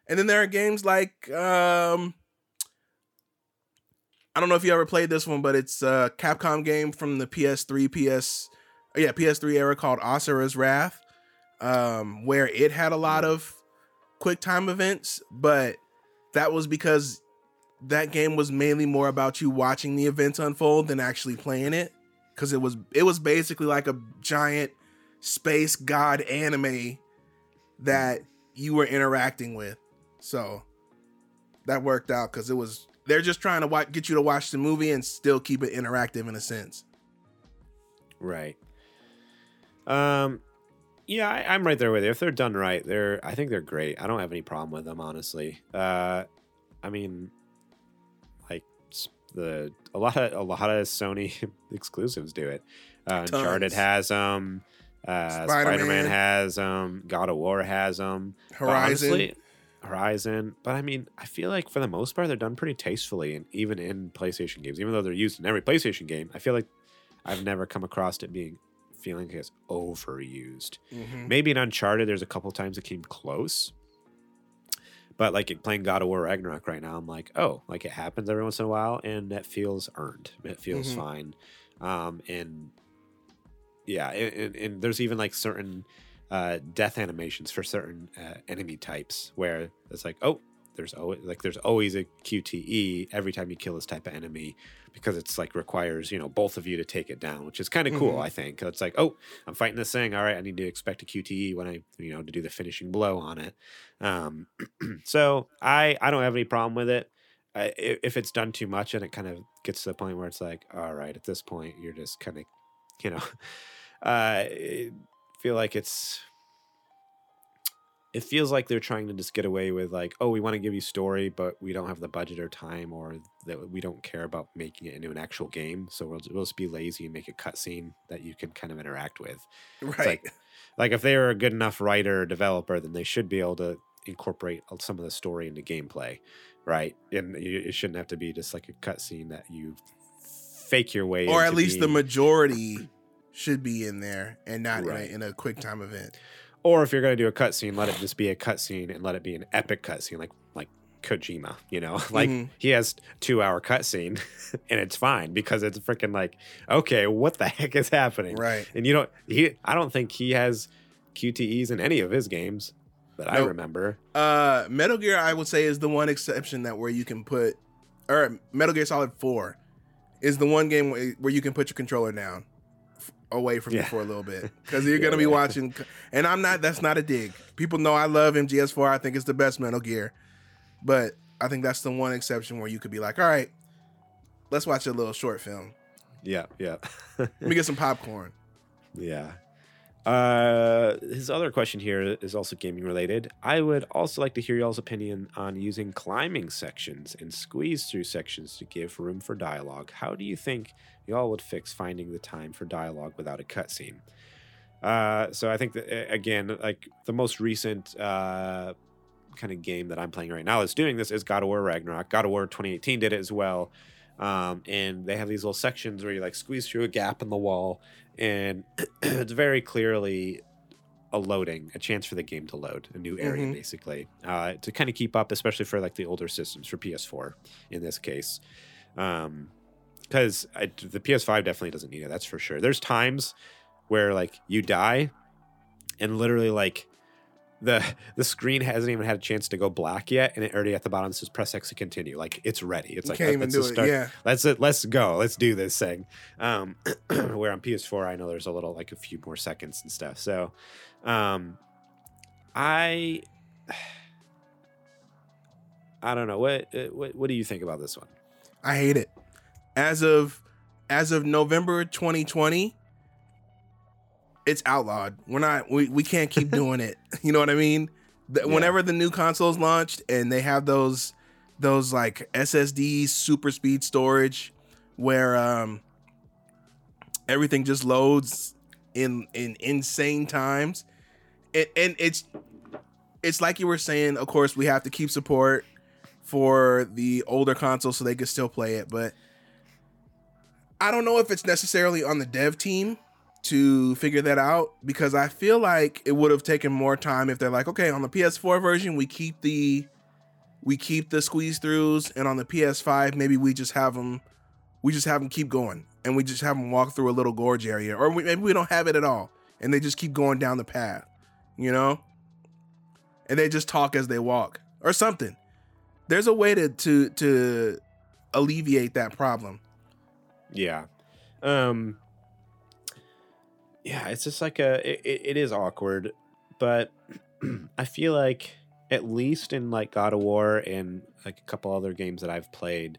And then there are games like um I don't know if you ever played this one, but it's a Capcom game from the PS3, PS yeah, PS3 era called Asura's Wrath, um, where it had a lot of quick time events, but that was because that game was mainly more about you watching the events unfold than actually playing it. Cause it was it was basically like a giant space god anime that you were interacting with. So that worked out because it was they're just trying to wa- get you to watch the movie and still keep it interactive in a sense. right. Um, yeah, I, I'm right there with you. If they're done right, they're I think they're great. I don't have any problem with them, honestly. Uh, I mean, like the a lot of a lot of Sony *laughs* exclusives do it. Uh, Uncharted Tons. has them. Uh, Spider-Man. Spider-Man has them. God of War has them. Horizon. honestly, Horizon. But I mean, I feel like for the most part, they're done pretty tastefully, and even in PlayStation games, even though they're used in every PlayStation game, I feel like I've never come across it being feeling like it's overused. Mhm. Maybe in Uncharted, there's a couple times it came close. But like in playing God of War Ragnarok right now, I'm like, oh, like it happens every once in a while, and that feels earned. It feels Mhm. fine. Um, and yeah, and, and, and there's even like certain uh, death animations for certain uh, enemy types where it's like, oh, there's always like there's always a QTE every time you kill this type of enemy because it's like requires you know both of you to take it down, which is kind of cool. Mhm. I think it's like, oh, I'm fighting this thing. All right, I need to expect a QTE when I you know to do the finishing blow on it. Um, *clears throat* so I I don't have any problem with it. I- if it's done too much and it kind of gets to the point where it's like, all right, at this point you're just kind of, you know, *laughs* uh, feel like it's. It feels like they're trying to just get away with like, oh, we want to give you story, but we don't have the budget or time, or that we don't care about making it into an actual game. So we'll, we'll just be lazy and make a cutscene that you can kind of interact with Right. like- like if they were a good enough writer or developer, then they should be able to incorporate some of the story into gameplay, right? And it shouldn't have to be just like a cutscene that you fake your way, or at least the majority should be in there and not Right. in, a, in a quick time event. Or if you're gonna do a cutscene, let it just be a cutscene and let it be an epic cutscene, like like Kojima. You know, *laughs* like Mhm. he has two hour cutscene, *laughs* and it's fine because it's freaking like, okay, what the *laughs* heck is happening? Right. And you don't he I don't think he has QTEs in any of his games that I remember. Uh, Metal Gear, I would say, is the one exception that where you can put, or Metal Gear Solid Four, is the one game where you can put your controller down, away from Yeah. you for a little bit, because you're Yeah, *laughs* gonna be yeah. watching. And I'm not. That's not a dig. People know I love MGS4. I think it's the best Metal Gear, but I think that's the one exception where you could be like, all right, let's watch a little short film. Yeah, yeah. *laughs* Let me get some popcorn. yeah. Uh, his other question here is also gaming related. I would also like to hear y'all's opinion on using climbing sections and squeeze through sections to give room for dialogue. How do you think y'all would fix finding the time for dialogue without a cutscene? Uh, so I think that again, like the most recent uh, kind of game that I'm playing right now that's doing this is God of War Ragnarok. God of War 2018 did it as well. Um, and they have these little sections where you like squeeze through a gap in the wall, and *clears throat* it's very clearly a loading, a chance for the game to load a new area, Mhm. basically, uh, to kind of keep up, especially for like the older systems, for PS4 in this case. Um, because the PS5 definitely doesn't need it. That's for sure. There's times where like you die, and literally like the the screen hasn't even had a chance to go black yet, and it already at the bottom says press X to continue. Like it's ready. It's You like can't let- even let's do just it. start- Yeah. let's let's go. Let's do this thing. Um, *clears throat* where on PS4, I know there's a little like a few more seconds and stuff. So, um, I *sighs* I don't know what uh, what what do you think about this one? I hate it. As of as of November 2020, it's outlawed. We're not we, we can't keep *laughs* doing it. *laughs* You know what I mean? The- Yeah. Whenever the new consoles launched and they have those those like SSD super speed storage where um everything just loads in in insane times. And, and it's it's like you were saying, of course, we have to keep support for the older console so they could still play it. But I don't know if it's necessarily on the dev team to figure that out because I feel like it would have taken more time if they're like, okay, on the PS4 version we keep the we keep the squeeze throughs, and on the PS5 maybe we just have them we just have them keep going and we just have them walk through a little gorge area, or we, maybe we don't have it at all and they just keep going down the path, you know, and they just talk as they walk or something there's a way to to to alleviate that problem. Yeah. Um Yeah, it's just like a it, it- is awkward, but *clears throat* I feel like at least in like God of War and like a couple other games that I've played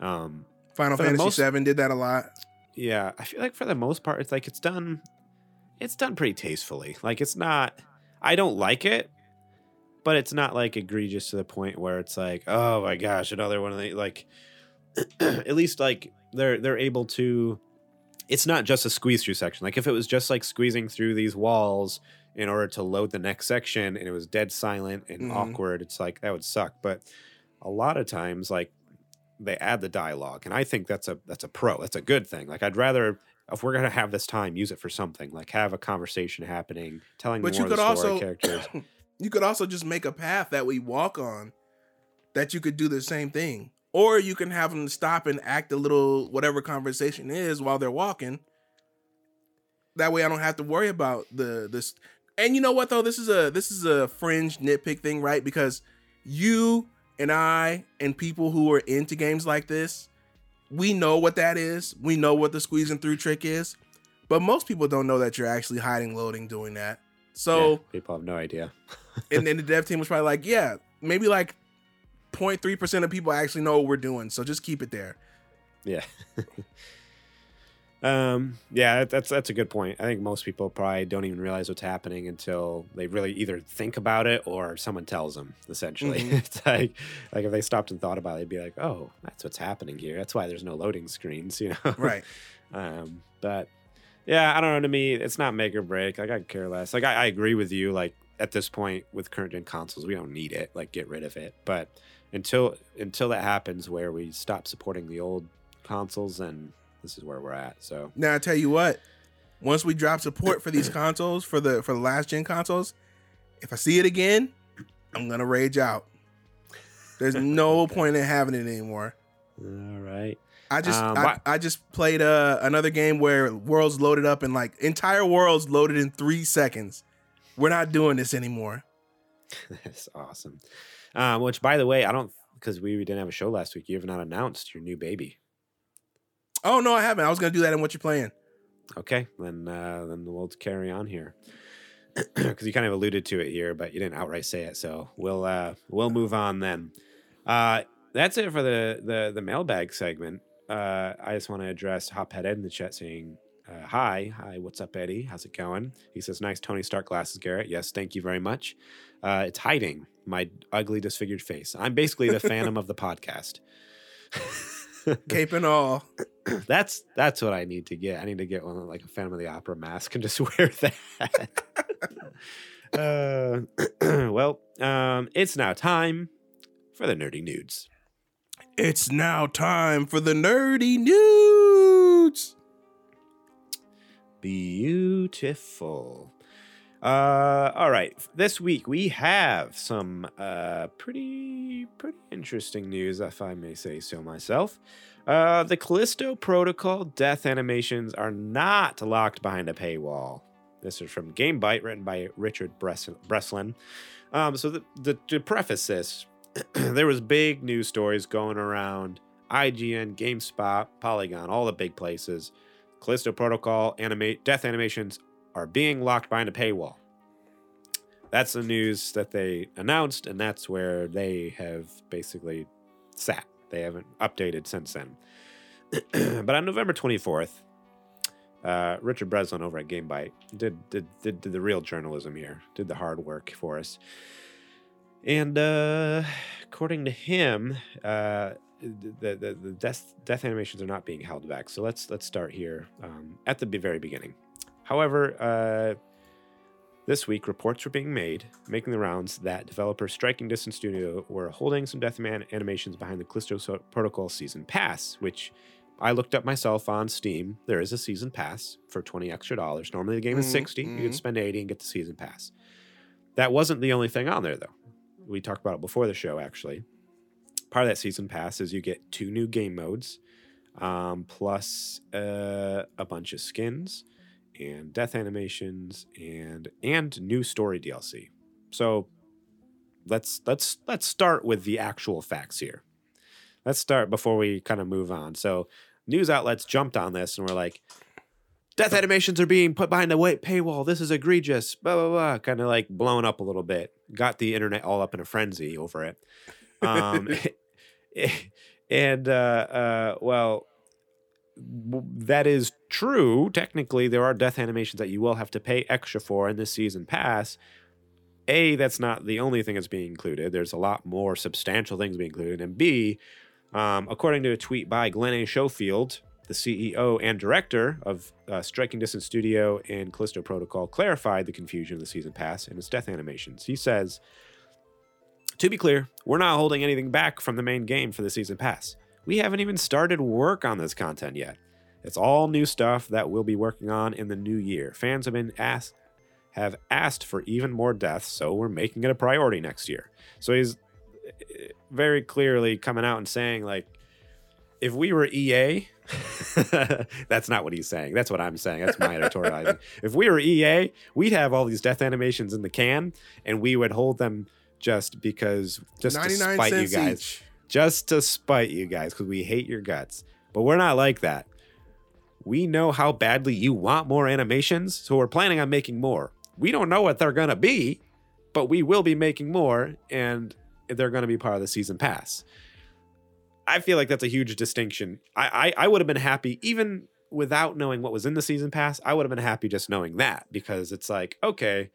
um Final Fantasy most- VII did that a lot. yeah, I feel like for the most part it's like it's done it's done pretty tastefully. Like it's not I don't like it, but it's not like egregious to the point where it's like, oh my gosh, another one of the like *clears throat* at least like they're they're able to it's not just a squeeze through section. Like if it was just like squeezing through these walls in order to load the next section and it was dead silent and Mhm. awkward, it's like that would suck. But a lot of times like they add the dialogue and I think that's a that's a pro. That's a good thing. Like I'd rather if we're gonna have this time, use it for something. Like have a conversation happening, telling But more you of the could story also characters. *clears throat* you could also just make a path that we walk on that you could do the same thing. Or you can have them stop and act a little whatever conversation is while they're walking. That way I don't have to worry about the this and you know what though? This is a this is a fringe nitpick thing, right? Because you and I and people who are into games like this, we know what that is. We know what the squeezing through trick is. But most people don't know that you're actually hiding loading doing that. So Yeah, people have no idea. and then the dev team was probably like, yeah, maybe like 0.3% of people actually know what we're doing. So just keep it there. Yeah. *laughs* um. Yeah, that's that's a good point. I think most people probably don't even realize what's happening until they really either think about it or someone tells them. Essentially, Mhm. *laughs* it's like like if they stopped and thought about it, they'd be like, "Oh, that's what's happening here. That's why there's no loading screens." *laughs* You know. Right. Um, but yeah, I don't know. To me, it's not make or break. Like I care less. Like I, I agree with you. Like at this point with current gen consoles, we don't need it. Like get rid of it. But until until that happens, where we stop supporting the old consoles, and this is where we're at. So Now I tell you what, once we drop support for these *clears throat* consoles, for the for the last gen consoles, if I see it again, I'm gonna rage out. There's *laughs* no point in having it anymore. all right. I just Um, I, I just played uh, another game where worlds loaded up in like entire worlds loaded in three seconds. We're not doing this anymore. *laughs* That's awesome. Um, which, by the way, I don't because we didn't have a show last week. You have not announced your new baby. Oh no, I haven't. I was gonna do that in what you're playing. Okay, then uh, then we'll carry on here *clears throat* because you kind of alluded to it here, but you didn't outright say it. So we'll uh, we'll move on then. Uh, that's it for the the the mailbag segment. Uh, I just want to address Hophead Ed in the chat saying Uh, hi, hi, what's up, Eddie? How's it going? He says, nice Tony Stark glasses, Garrett. Yes, thank you very much. Uh, it's hiding my ugly, disfigured face. I'm basically the phantom of the podcast. *laughs* Cape and all. that's that's what I need to get. I need to get one like a Phantom of the Opera mask and just *laughs* wear that. uh, *clears throat* well, um, it's now time for the nerdy nudes. It's now time for the nerdy nudes. Beautiful. Uh, all right. This week we have some uh, pretty pretty interesting news, if I may say so myself. Uh, the Callisto Protocol death animations are not locked behind a paywall. This is from Game Byte, written by Richard Breslin. Um, so the, the, to preface this, *clears throat* there was big news stories going around IGN, GameSpot, Polygon, all the big places. Callisto Protocol animate death animations are being locked behind a paywall. That's the news that they announced, and that's where they have basically sat. They haven't updated since then. *clears throat* but on November 24th, uh, Richard Breslin over at GameByte did, did, did, did the real journalism here, did the hard work for us. And uh, according to him, uh, the, the, the death, death animations are not being held back. So let's let's start here um, at the very beginning. However, uh, this week, reports were being made, making the rounds, that developer Striking Distance Studio were holding some Deathman animations behind the Callisto Protocol Season Pass, which I looked up myself on Steam. There is a Season Pass for 20 extra dollars. Normally the game is 60. Mm-hmm. You can spend 80 and get the Season Pass. That wasn't the only thing on there, though. We talked about it before the show, actually. Part of that Season Pass is you get two new game modes, um, plus uh, a bunch of skins and death animations and and new story DLC. So let's let's let's start with the actual facts here. Let's start before we kind of move on. So news outlets jumped on this and were like, death animations are being put behind a white paywall. This is egregious. Blah blah blah. Kind of like blown up a little bit. Got the internet all up in a frenzy over it. Um, *laughs* *laughs* and uh, uh, well, that is true. Technically, there are death animations that you will have to pay extra for in this season pass. A, that's not the only thing that's being included. There's a lot more substantial things being included. And B, um, according to a tweet by Glen A. Schofield, the CEO and director of uh, Striking Distance Studio and Callisto Protocol, clarified the confusion of the season pass and its death animations. He says, To be clear, we're not holding anything back from the main game for the season pass we haven't even started work on this content yet. It's all new stuff that we'll be working on in the new year. Fans have been asked have asked for even more deaths, so we're making it a priority next year. So he's eh, very clearly coming out and saying like if we were EA, *laughs* that's not what he's saying. That's what I'm saying. That's my *laughs* editorializing. if we were EA, we'd have all these death animations in the can and we would hold them just because just to spite you guys. Each just to spite you guys because we hate your guts. But we're not like that. We know how badly you want more animations, so we're planning on making more. We don't know what they're going to be, but we will be making more, and they're going to be part of the season pass. I feel like that's a huge distinction. I, I, I would have been happy even without knowing what was in the season pass. I would have been happy just knowing that because it's like, okay,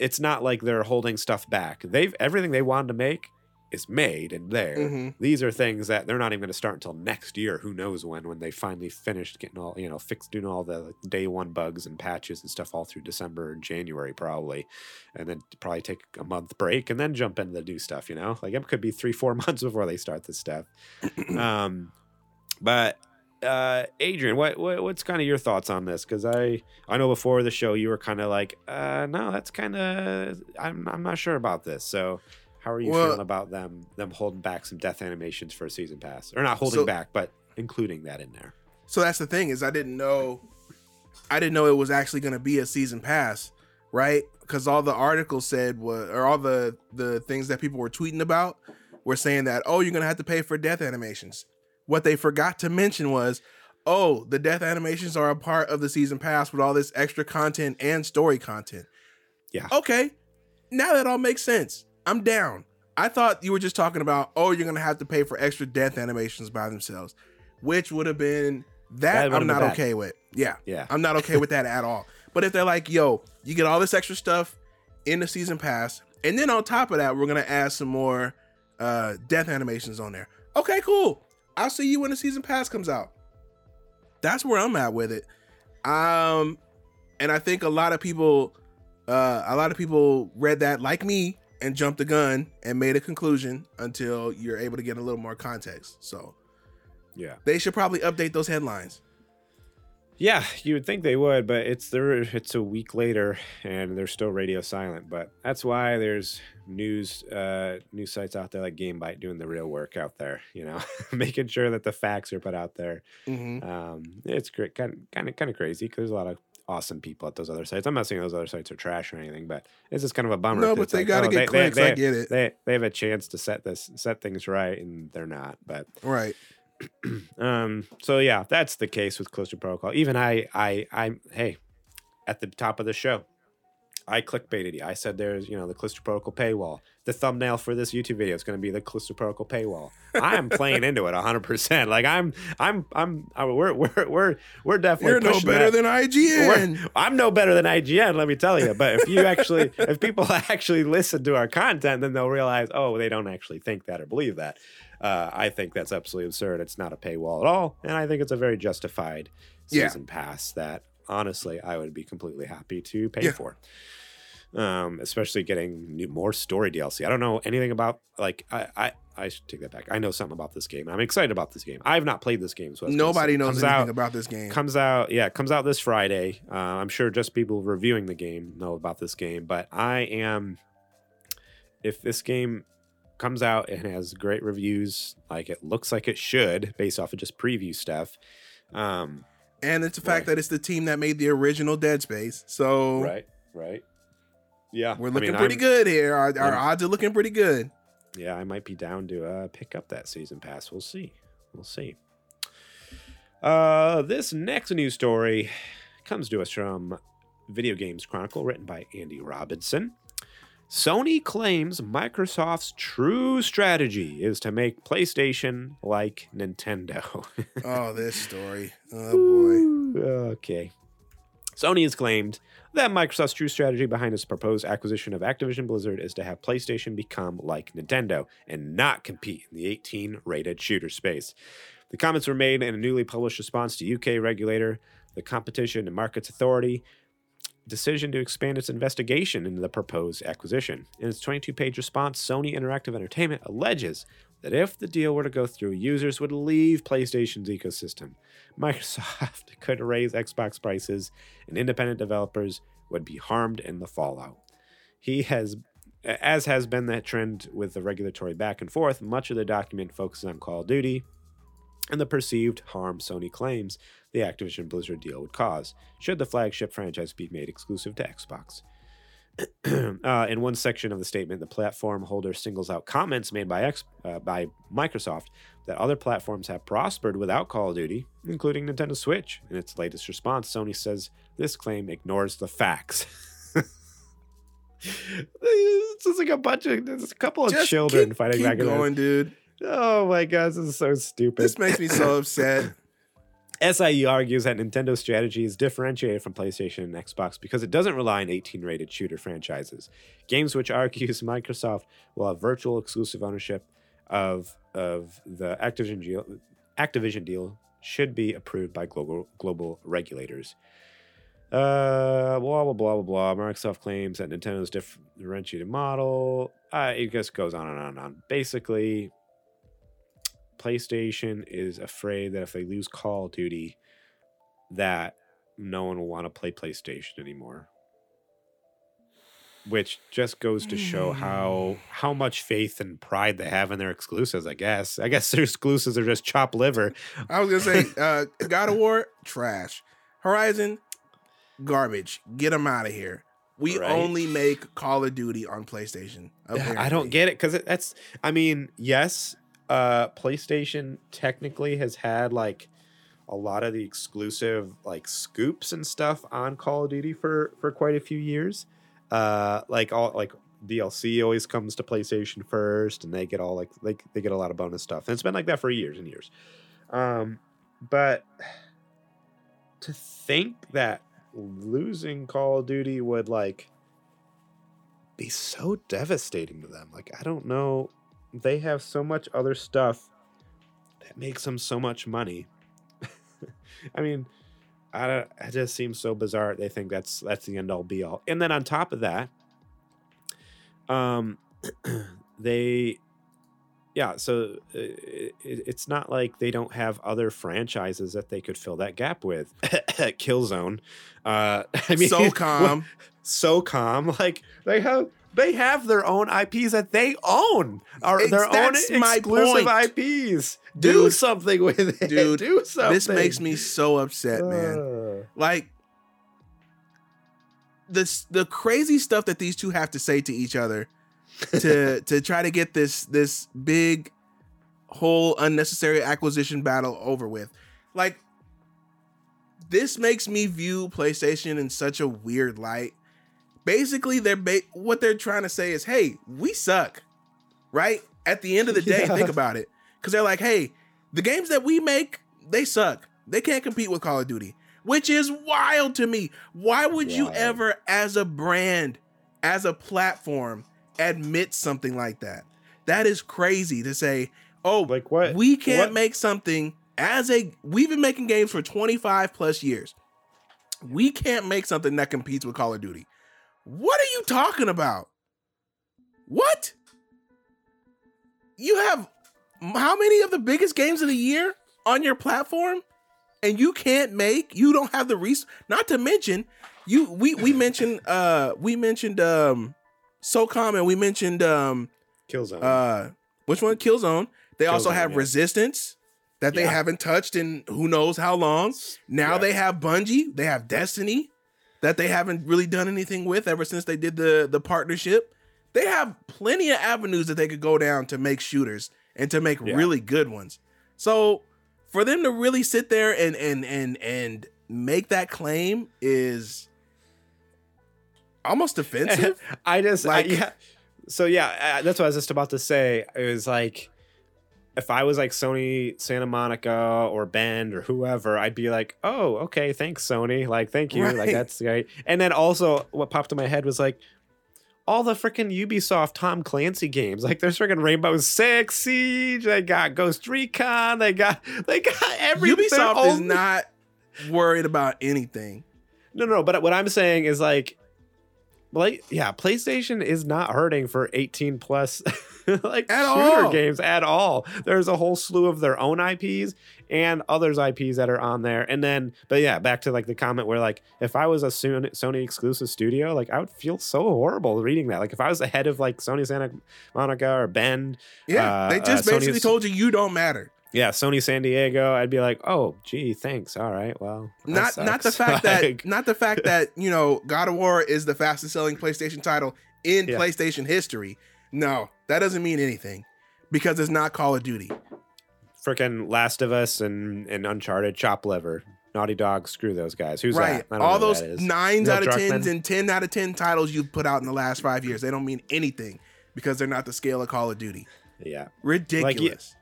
it's not like they're holding stuff back. They've everything they wanted to make is made and there. Mm-hmm. These are things that they're not even going to start until next year. Who knows when? When they finally finished getting all you know fixed, doing all the day one bugs and patches and stuff all through December and January probably, and then probably take a month break and then jump into the new stuff. You know, like it could be three four *laughs* months before they start this stuff. *clears throat* um, but uh, Adrian, what, what what's kind of your thoughts on this? Because I I know before the show you were kind of like, uh, no, that's kind of I'm I'm not sure about this. So how are you well, feeling about them them holding back some death animations for a season pass, or not holding so, back, but including that in there? So that's the thing is I didn't know, I didn't know it was actually going to be a season pass, right? Because all the articles said was, or all the the things that people were tweeting about were saying that oh you're going to have to pay for death animations. What they forgot to mention was oh, the death animations are a part of the season pass with all this extra content and story content. Yeah. Okay. Now that all makes sense. I'm down. I thought you were just talking about, oh, you're gonna have to pay for extra death animations by themselves, which would have been that, That I'm not okay with. Yeah, Yeah. I'm not okay with that at all. But if they're like, yo, you get all this extra stuff in the season pass, and then on top of that, we're gonna add some more uh death animations on there. Okay, cool. I'll see you when the season pass comes out. That's where I'm at with it. Um, and I think a lot of people, uh, a lot of people read that like me and jumped the gun and made a conclusion until you're able to get a little more context. So Yeah. they should probably update those headlines. Yeah, you would think they would, but it's there. It's a week later, and they're still radio silent. But that's why there's news uh, news sites out there like GameByte doing the real work out there. You know, *laughs* making sure that the facts are put out there. Mm-hmm. Um, it's great, kind of kind of kind of crazy because there's a lot of awesome people at those other sites. I'm not saying those other sites are trash or anything, but it's just kind of a bummer. No, but they like, gotta oh, get clicks. I get it. They they have a chance to set this set things right, and they're not. But Right. *clears throat* um, so yeah, that's the case with Callisto Protocol. Even I, I, I, hey, at the top of the show, I clickbaited you. I said there's, you know, the Callisto Protocol paywall. The thumbnail for this YouTube video is going to be the Callisto Protocol paywall. I am playing into it 100. percent Like I'm, I'm, I'm, I, we're, we're, we're, we're definitely. You're no better that. than IGN. We're- I'm no better than IGN, let me tell you. But if you actually, if people *laughs* actually listen to our content, then they'll realize, oh, they don't actually think that or believe that. Uh, I think that's absolutely absurd. It's not a paywall at all, and I think it's a very justified Yeah. season pass that honestly I would be completely happy to pay Yeah. for. Um, especially getting new, more story DLC. I don't know anything about like I, I I should take that back. I know something about this game. I'm excited about this game. I've not played this game, so I was gonna Nobody knows anything out, about this game. comes out yeah comes out this friday uh, i'm sure just people reviewing the game know about this game but i am if this game comes out and has great reviews like it looks like it should based off of just preview stuff um and it's the fact Right. that it's the team that made the original Dead Space. So right right yeah we're I looking mean, pretty I'm- good here. Our, our I'm- odds are looking pretty good. yeah i might be down to uh pick up that season pass we'll see we'll see uh this next news story comes to us from video games chronicle written by andy robinson sony claims microsoft's true strategy is to make playstation like nintendo Oh, this story. *laughs* Oh boy. okay. Sony has claimed that Microsoft's true strategy behind its proposed acquisition of Activision Blizzard is to have PlayStation become like Nintendo and not compete in the 18 rated shooter space. The comments were made in a newly published response to UK regulator, the Competition and Markets Authority, decision to expand its investigation into the proposed acquisition. In its 22 page response, Sony Interactive Entertainment alleges that if the deal were to go through, users would leave PlayStation's ecosystem. *laughs* Microsoft could raise Xbox prices, and independent developers would be harmed in the fallout. He has, as has been that trend with the regulatory back and forth, much of the document focuses on Call of Duty and the perceived harm Sony claims the Activision Blizzard deal would cause, should the flagship franchise be made exclusive to Xbox. *clears throat* uh, in one section of the statement, the platform holder singles out comments made by X, uh, by Microsoft that other platforms have prospered without Call of Duty, including Nintendo Switch. In its latest response, Sony says this claim ignores the facts. *laughs* it's just like a bunch of there's a couple of Just children keep, fighting keep back and going, dude. Oh my god, this is so stupid. This makes me so *laughs* upset. SIE argues that Nintendo's strategy is differentiated from PlayStation and Xbox because it doesn't rely on 18 rated shooter franchises. Games which argues Microsoft will have virtual exclusive ownership of, of the Activision deal, Activision deal should be approved by global, global regulators. Uh, blah, blah, blah, blah, blah. Microsoft claims that Nintendo's differentiated model. Uh, it just goes on and on and on. Basically, PlayStation is afraid that if they lose Call of Duty, that no one will want to play PlayStation anymore. Which just goes to show how how much faith and pride they have in their exclusives. I guess. I guess their exclusives are just chopped liver. I was gonna say, *laughs* uh, God of War, trash. Horizon, garbage. Get them out of here. We Right. only make Call of Duty on PlayStation. I don't get it because that's. I mean, yes, uh, PlayStation technically has had like a lot of the exclusive like scoops and stuff on Call of Duty for for quite a few years. Uh, like all like DLC always comes to PlayStation first, and they get all like like they get a lot of bonus stuff, and it's been like that for years and years. Um, but to think that losing Call of Duty would like be so devastating to them. Like I don't know, they have so much other stuff that makes them so much money. *laughs* I mean, I don't, it just seems so bizarre. They think that's that's the end all be all. And then on top of that, um, *clears throat* they, yeah. So uh, it, it's not like they don't have other franchises that they could fill that gap with. *coughs* Killzone. Uh, *laughs* I mean, SOCOM. so calm. Like they have they have their own IPs that they own, or Ex- their own exclusive. IPs. Do Dude. something with it. *laughs* Dude, Do something. This makes me so upset, man. Uh, Like this the crazy stuff that these two have to say to each other to *laughs* to try to get this this big whole unnecessary acquisition battle over with. Like this makes me view PlayStation in such a weird light. Basically, they're ba- what they're trying to say is, "Hey, we suck." Right? At the end of the day, Yeah. think about it. Cuz they're like, "Hey, the games that we make, they suck. They can't compete with Call of Duty." Which is wild to me. Why would you ever as a brand, as a platform, admit something like that? That is crazy to say, "Oh, like what? we can't what- make something as a we've been making games for 25 plus years. We can't make something that competes with Call of Duty. What are you talking about? What? You have how many of the biggest games of the year on your platform and you can't make you don't have the res not to mention you we we *laughs* mentioned uh we mentioned um SOCOM and we mentioned um Killzone. uh which one killzone they also have yeah. resistance that they Yeah. haven't touched in who knows how long now Yeah. they have bungie they have destiny that they haven't really done anything with ever since they did the the partnership they have plenty of avenues that they could go down to make shooters and to make Yeah. really good ones so for them to really sit there and and and and make that claim is almost *laughs* offensive I just like- I, yeah. So yeah, uh, that's what I was just about to say. It was like if I was like Sony Santa Monica or Bend or whoever, I'd be like, "Oh, okay, thanks Sony. Like, thank you. Right. Like that's great." And then also what popped in my head was like all the freaking Ubisoft Tom Clancy games. Like there's freaking Rainbow Six Siege, they got Ghost Recon, they got they got everything. Ubisoft is not worried about anything No, No, no, but what I'm saying is like, like, yeah, PlayStation is not hurting for 18 plus *laughs* like At shooter all. games at all. There's a whole slew of their own IPs and others IPs that are on there. And then, but yeah, back to like the comment where like, if I was a Sony exclusive studio, like I would feel so horrible reading that. Like if I was the head of like Sony Santa Monica or Bend, Yeah, Uh, they just uh, basically Sony's- told you you don't matter. Yeah, Sony San Diego, I'd be like, oh, gee, thanks. All right, well, Not not the fact that *laughs* not the fact that you know God of War is the fastest selling PlayStation title in Yeah. PlayStation history. No, that doesn't mean anything because it's not Call of Duty. freaking Last of Us and, and Uncharted, Chop Liver, Naughty Dog, screw those guys. Who's right? that? All those that nines out of Druckmann? tens and ten out of ten titles you've put out in the last five years, they don't mean anything because they're not the scale of Call of Duty. Yeah, Ridiculous. like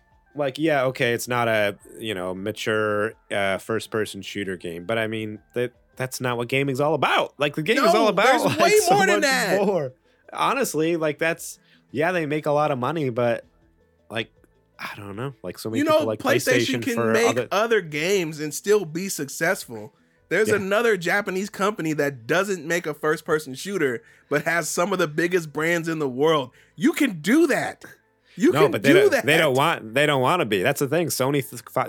yeah, okay, it's not a you know mature uh, first person shooter game, but I mean that that's not what gaming's all about. Like the game is all about there's like, *laughs* way so more than that. more. Honestly, like that's yeah, they make a lot of money, but like I don't know, like so many you people know, like PlayStation, PlayStation, can make other. other games and still be successful. There's Yeah. another Japanese company that doesn't make a first person shooter, but has some of the biggest brands in the world. You can do that. You no, can but they do don't. that. They don't want. They don't want to be. That's the thing. Sony.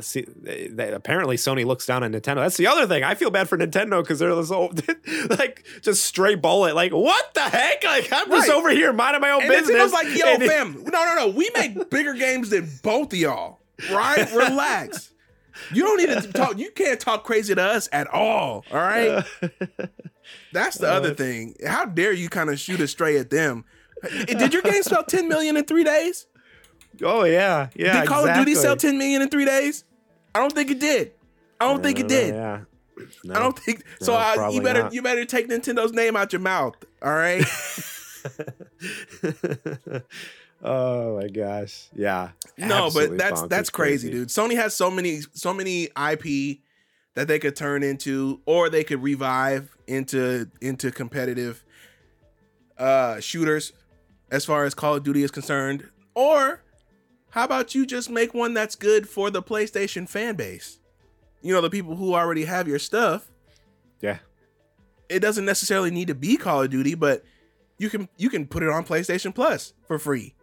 See, they, they- apparently, Sony looks down on Nintendo. That's the other thing. I feel bad for Nintendo because they're so *laughs* like just stray bullet. Like what the heck? Like I'm just over here minding my own And business. Nintendo's like, yo, fam, no, no, no. We make *laughs* bigger games than both of y'all. Right? Relax. You don't need to talk. You can't talk crazy to us at all. All right. *laughs* That's the Uh, other thing. How dare you kind of shoot a stray at them? Did your game sell 10 million in three days? Oh yeah, yeah. did Call of Duty sell 10 million in three days? I don't think it did. I don't think it did. Yeah. I don't think so. No, I, you better not. you better take Nintendo's name out your mouth. All right. *laughs* *laughs* oh my gosh. Yeah. no, but that's that's crazy, dude. Sony has so many so many IP that they could turn into or they could revive into into competitive uh shooters as far as Call of Duty is concerned or how about you just make one that's good for the PlayStation fan base? You know, the people who already have your stuff. Yeah. It doesn't necessarily need to be Call of Duty, but you can you can put it on PlayStation Plus for free.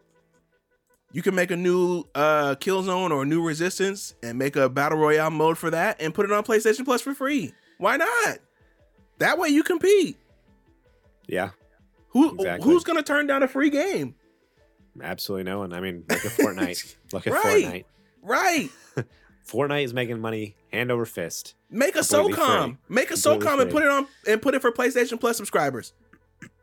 You can make a new uh Killzone or a new Resistance and make a battle royale mode for that and put it on PlayStation Plus for free. Why not? That way you compete. Yeah. Who Exactly. who's gonna turn down a free game? Absolutely no one. I mean, look at *laughs* Fortnite. look at Right. Fortnite. Right. *laughs* Fortnite is making money hand over fist. Make a SOCOM. Make a SOCOM and put it on and put it for PlayStation Plus subscribers.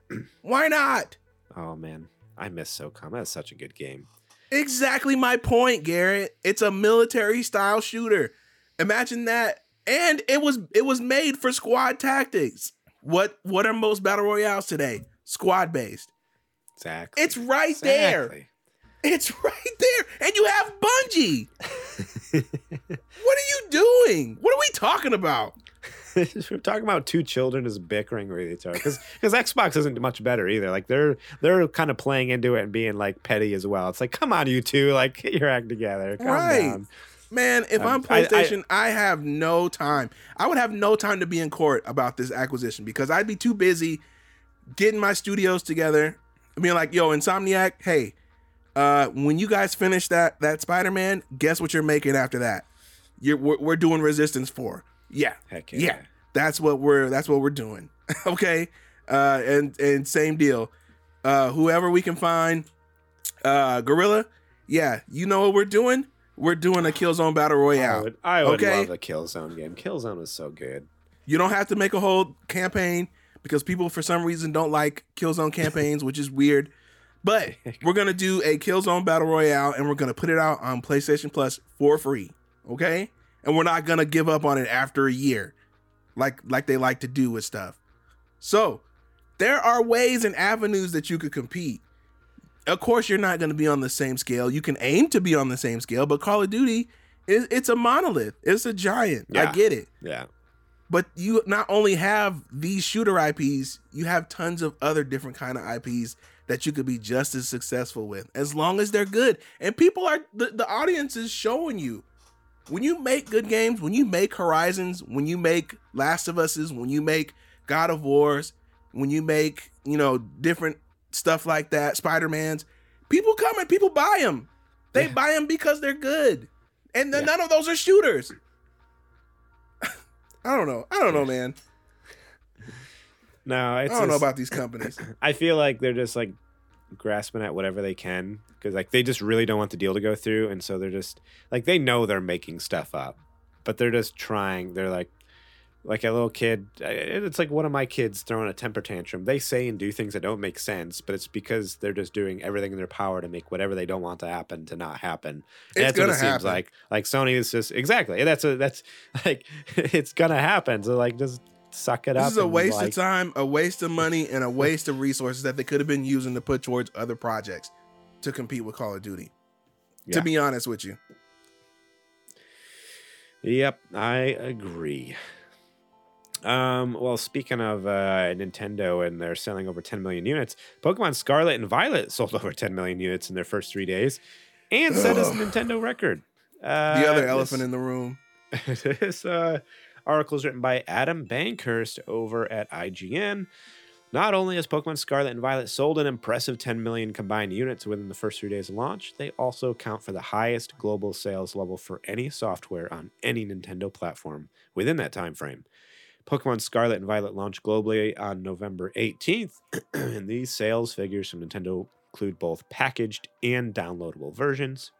*clears throat* Why not? Oh man, I miss SOCOM. That's such a good game. Exactly my point, Garrett. It's a military style shooter. Imagine that. And it was it was made for squad tactics. What what are most battle royales today? Squad based. Exactly. It's right there. It's *laughs* right there. And you have Bungie. What are you doing? What are we talking about? *laughs* We're talking about two children as bickering with each other because Xbox isn't much better either. Like they're they're kind of playing into it and being like petty as well. It's like, come on, you two, like get your act together. Calm Right. down. Man, if Um, I'm I- I- PlayStation, I, have no time. I would have no time to be in court about this acquisition because I'd be too busy getting my studios together. Being like, yo, Insomniac, hey, uh, when you guys finish that that Spider-Man, guess what you're making after that? You're we're, we're doing Resistance 4. Yeah. Heck Yeah. yeah. That's what we're that's what we're doing. *laughs* okay? Uh and and same deal. Uh whoever we can find uh Guerrilla, yeah, you know what we're doing? We're doing a Killzone Battle I Royale. would, I would Okay. love a Killzone game. Killzone was so good. You don't have to make a whole campaign because people for some reason don't like Killzone campaigns, which is weird. But *laughs* we're gonna do a Killzone Battle Royale and we're gonna put it out on PlayStation Plus for free. Okay? And we're not gonna give up on it after a year, like like they like to do with stuff. So there are ways and avenues that you could compete. Of course, you're not gonna be on the same scale. You can aim to be on the same scale, but Call of Duty is it's a monolith. It's a giant. I get it Yeah. But you not only have these shooter IPs, you have tons of other different kind of IPs that you could be just as successful with as long as they're good. And people are the, the audience is showing you. When you make good games, when you make Horizons, when you make Last of Us's, when you make God of Wars, when you make, you know, different stuff like that, Spider-Man's, people come and people buy them. They Yeah. buy them because they're good. And then Yeah. none of those are shooters. I don't know. I don't know, man. No, it's I don't know about these companies. *laughs* I feel like they're just like grasping at whatever they can because like they just really don't want the deal to go through, and so they're just like they know they're making stuff up, but they're just trying. They're like like a little kid. Uh, it's like one of my kids throwing a temper tantrum. They say and do things that don't make sense, but it's because they're just doing everything in their power to make whatever they don't want to happen to not happen. It's that's what gonna it seems happen. like. Like Sony is just exactly. That's a that's *laughs* like *laughs* it's gonna happen. So like just suck it up. This is a waste like, of time, a waste of money, and a *laughs* waste of resources that they could have been using to put towards other projects to compete with Call of Duty. Yeah. To be honest with you. Yep, I agree. Um, well, speaking of uh, Nintendo and they're selling over 10 million units, Pokemon Scarlet and Violet *laughs* sold over 10 million units in their first three days and set a Nintendo record. Uh, The other this- elephant in the room. *laughs* this uh, article is written by Adam Bankhurst over at IGN. Not only has Pokemon Scarlet and Violet sold an impressive 10 million combined units within the first three days of launch, they also count for the highest global sales level for any software on any Nintendo platform within that time frame. Pokemon Scarlet and Violet launched globally on November 18th, *clears throat* and these sales figures from Nintendo include both packaged and downloadable versions.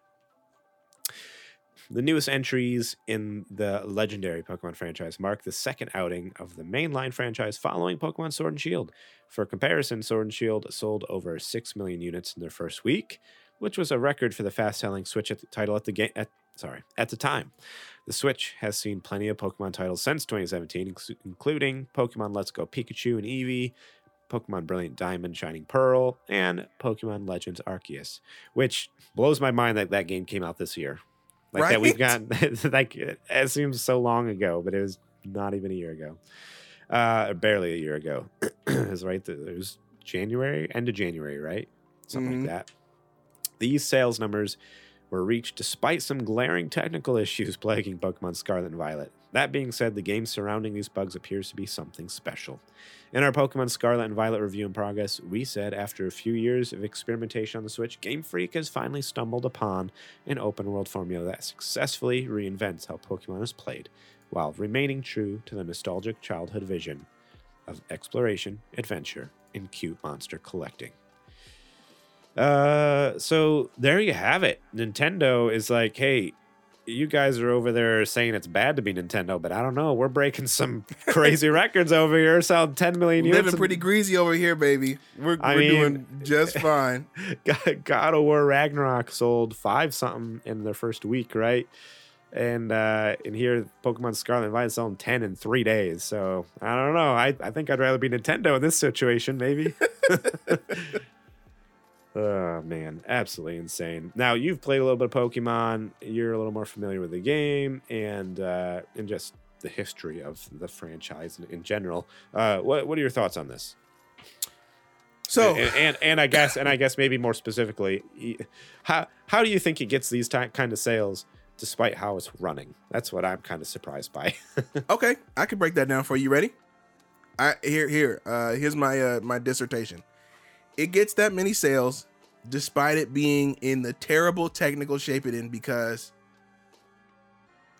The newest entries in the legendary Pokemon franchise mark the second outing of the mainline franchise following Pokemon Sword and Shield. For comparison, Sword and Shield sold over 6 million units in their first week, which was a record for the fast-selling Switch at title at the game at sorry, at the time. The Switch has seen plenty of Pokemon titles since 2017, including Pokemon Let's Go Pikachu and Eevee, Pokemon Brilliant Diamond Shining Pearl, and Pokemon Legends Arceus, which blows my mind that that game came out this year. Like that we've Right? gotten *laughs* like it, seems so long ago, but it was not even a year ago. Uh barely a year ago. *clears throat* it was right it was January, end of January, right? Something Mhm. like that. These sales numbers were reached despite some glaring technical issues *laughs* plaguing Pokemon Scarlet and Violet. That being said, the game surrounding these bugs appears to be something special. In our Pokemon Scarlet and Violet review in progress, we said after a few years of experimentation on the Switch, Game Freak has finally stumbled upon an open world formula that successfully reinvents how Pokemon is played, while remaining true to the nostalgic childhood vision of exploration, adventure, and cute monster collecting. Uh, so there you have it. Nintendo is like, hey, you guys are over there saying it's bad to be Nintendo, but I don't know. We're breaking some *laughs* crazy records over here, selling 10 million units. Living pretty greasy over here, baby. We're, we're mean- doing just *laughs* fine. God, God of War Ragnarok sold five something in their first week, right? And uh and here Pokemon Scarlet and Violet selling 10 in three days. So I don't know. I, I think I'd rather be Nintendo in this situation, maybe. *laughs* oh man, absolutely insane. Now you've played a little bit of Pokemon, you're a little more familiar with the game and uh and just the history of the franchise in, in general. Uh what what are your thoughts on this? So, and, and and I guess and I guess maybe more specifically, how how do you think it gets these kind of sales despite how it's running? That's what I'm kind of surprised by. *laughs* okay, I can break that down for you. Ready? I here here. Uh, here's my uh, my dissertation. It gets that many sales despite it being in the terrible technical shape it in because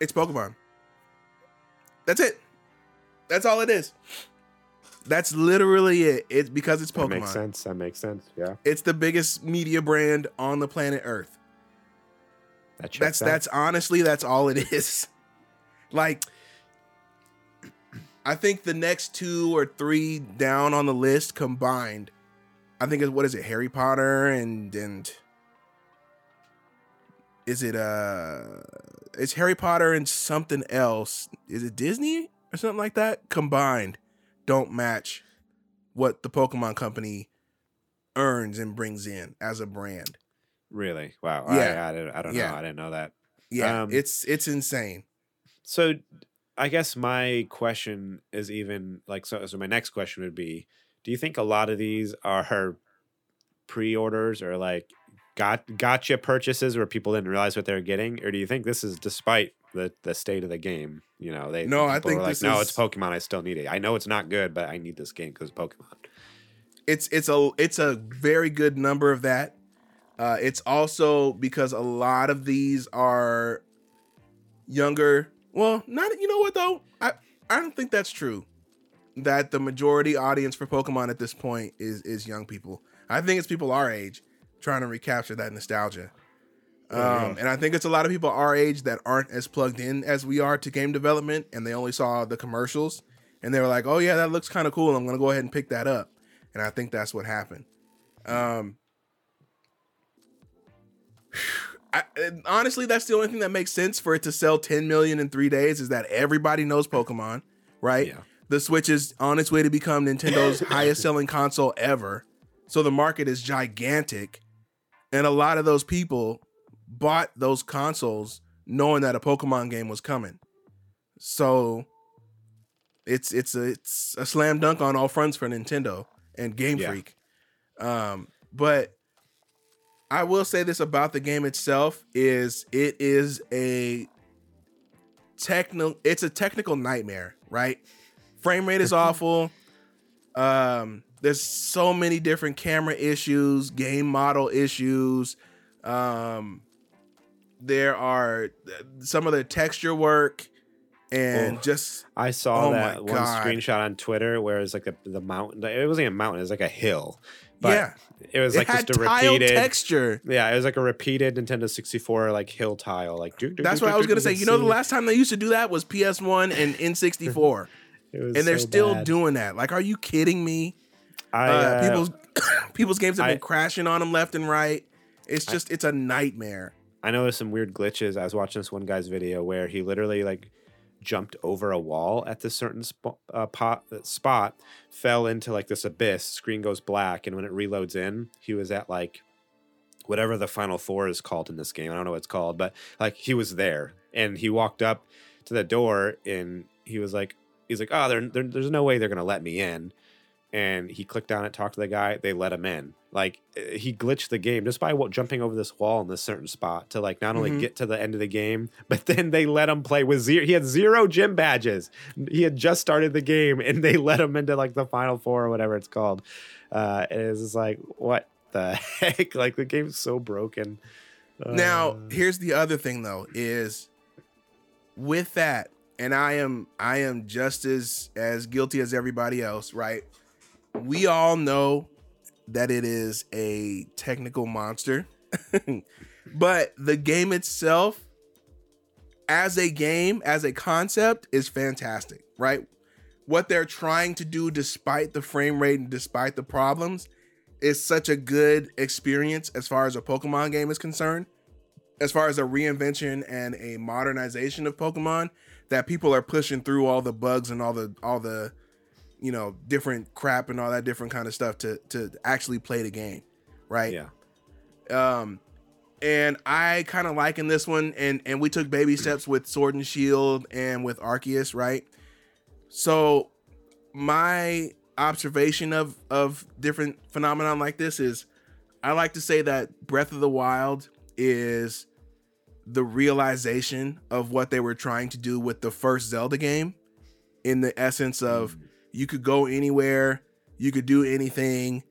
it's Pokemon. That's it. That's all it is. That's literally it. It's because it's Pokemon. that makes sense. That makes sense. Yeah, It's the biggest media brand on the planet Earth. that That's out. that's honestly that's all it is. *laughs* like I think the next two or three down on the list combined, I think is what is it, Harry Potter and and is it uh it's Harry Potter and something else. Is it Disney or something like that? Combined don't match what the Pokemon company earns and brings in as a brand. really wow. Yeah. I, I, didn't, I don't Yeah. know. I didn't know that. Yeah, Um, it's it's insane. So I guess my question is even like so. So my next question would be: Do you think a lot of these are her pre-orders or like got gotcha purchases where people didn't realize what they were getting, or do you think this is despite the the state of the game? You know, they No, I think like, no, is- it's Pokemon. I still need it. I know it's not good, but I need this game because Pokemon. it's it's a it's a very good number of that. Uh, it's also because a lot of these are younger. Well, not you know what though. I I don't think that's true. That the majority audience for Pokemon at this point is is young people. I think it's people our age trying to recapture that nostalgia. Um, Yeah. and I think it's a lot of people our age that aren't as plugged in as we are to game development, and they only saw the commercials, and they were like, "Oh yeah, that looks kind of cool. I'm gonna go ahead and pick that up." And I think that's what happened. Um, *sighs* I, honestly, that's the only thing that makes sense for it to sell 10 million in three days is that everybody knows Pokemon, right? Yeah. The Switch is on its way to become Nintendo's *laughs* highest selling console ever. So the market is gigantic. And a lot of those people bought those consoles knowing that a Pokemon game was coming. So it's it's a it's a slam dunk on all fronts for Nintendo and Game Yeah. Freak. Um, but I will say this about the game itself is it is a techno it's a technical nightmare, right? Frame rate is awful. Um, there's so many different camera issues, game model issues. Um, there are some of the texture work and Oh. just I saw Oh that one God. screenshot on Twitter where it's like the, the mountain. It wasn't a mountain; it was like a hill. But yeah, it was it like had just a tile repeated. texture. Yeah, it was like a repeated Nintendo 64 like hill tile. Like That's what I was gonna say. You know, the last time they used to do that was PS1 and N64, It was and they're so still bad. doing that. Like, are you kidding me? I, Uh, uh, people's *coughs* people's games have I- been crashing on them left and right. It's just it's a nightmare. I know there's some weird glitches. I was watching this one guy's video where he literally like jumped over a wall at this certain sp- uh, pot, spot, fell into like this abyss. Screen goes black, and when it reloads in, he was at like whatever the final four is called in this game. I don't know what it's called, but like he was there and he walked up to the door and he was like, he's like, oh, there, there, there's no way they're gonna let me in. And he clicked on it, talked to the guy, they let him in. Like eh, he glitched the game just by wa- jumping over this wall in this certain spot to like not only Mhm. get to the end of the game, *laughs* but then they let him play with zero. He had zero gym badges. He had just started the game, and they *laughs* let him into like the final four or whatever it's called. Uh, and it's just like, what the *laughs* heck? Like the game's so broken. Now, Uh, here's the other thing though is with that, and I am I am just as as guilty as everybody else, right? We all know that it is a technical monster. *laughs* but the game itself as a game, as a concept is fantastic, right? What they're trying to do despite the frame rate and despite the problems is such a good experience as far as a Pokemon game is concerned as far as a reinvention and a modernization of Pokemon that people are pushing through all the bugs and all the all the you know different crap and all that different kind of stuff to to actually play the game, right? yeah, Um and I kind of liken this one and and we took baby *clears throat* steps with Sword and Shield and with Arceus, right? So my observation of of different phenomenon like this is I like to say that Breath of the Wild is the realization of what they were trying to do with the first Zelda game in the essence of you could go anywhere, you could do anything,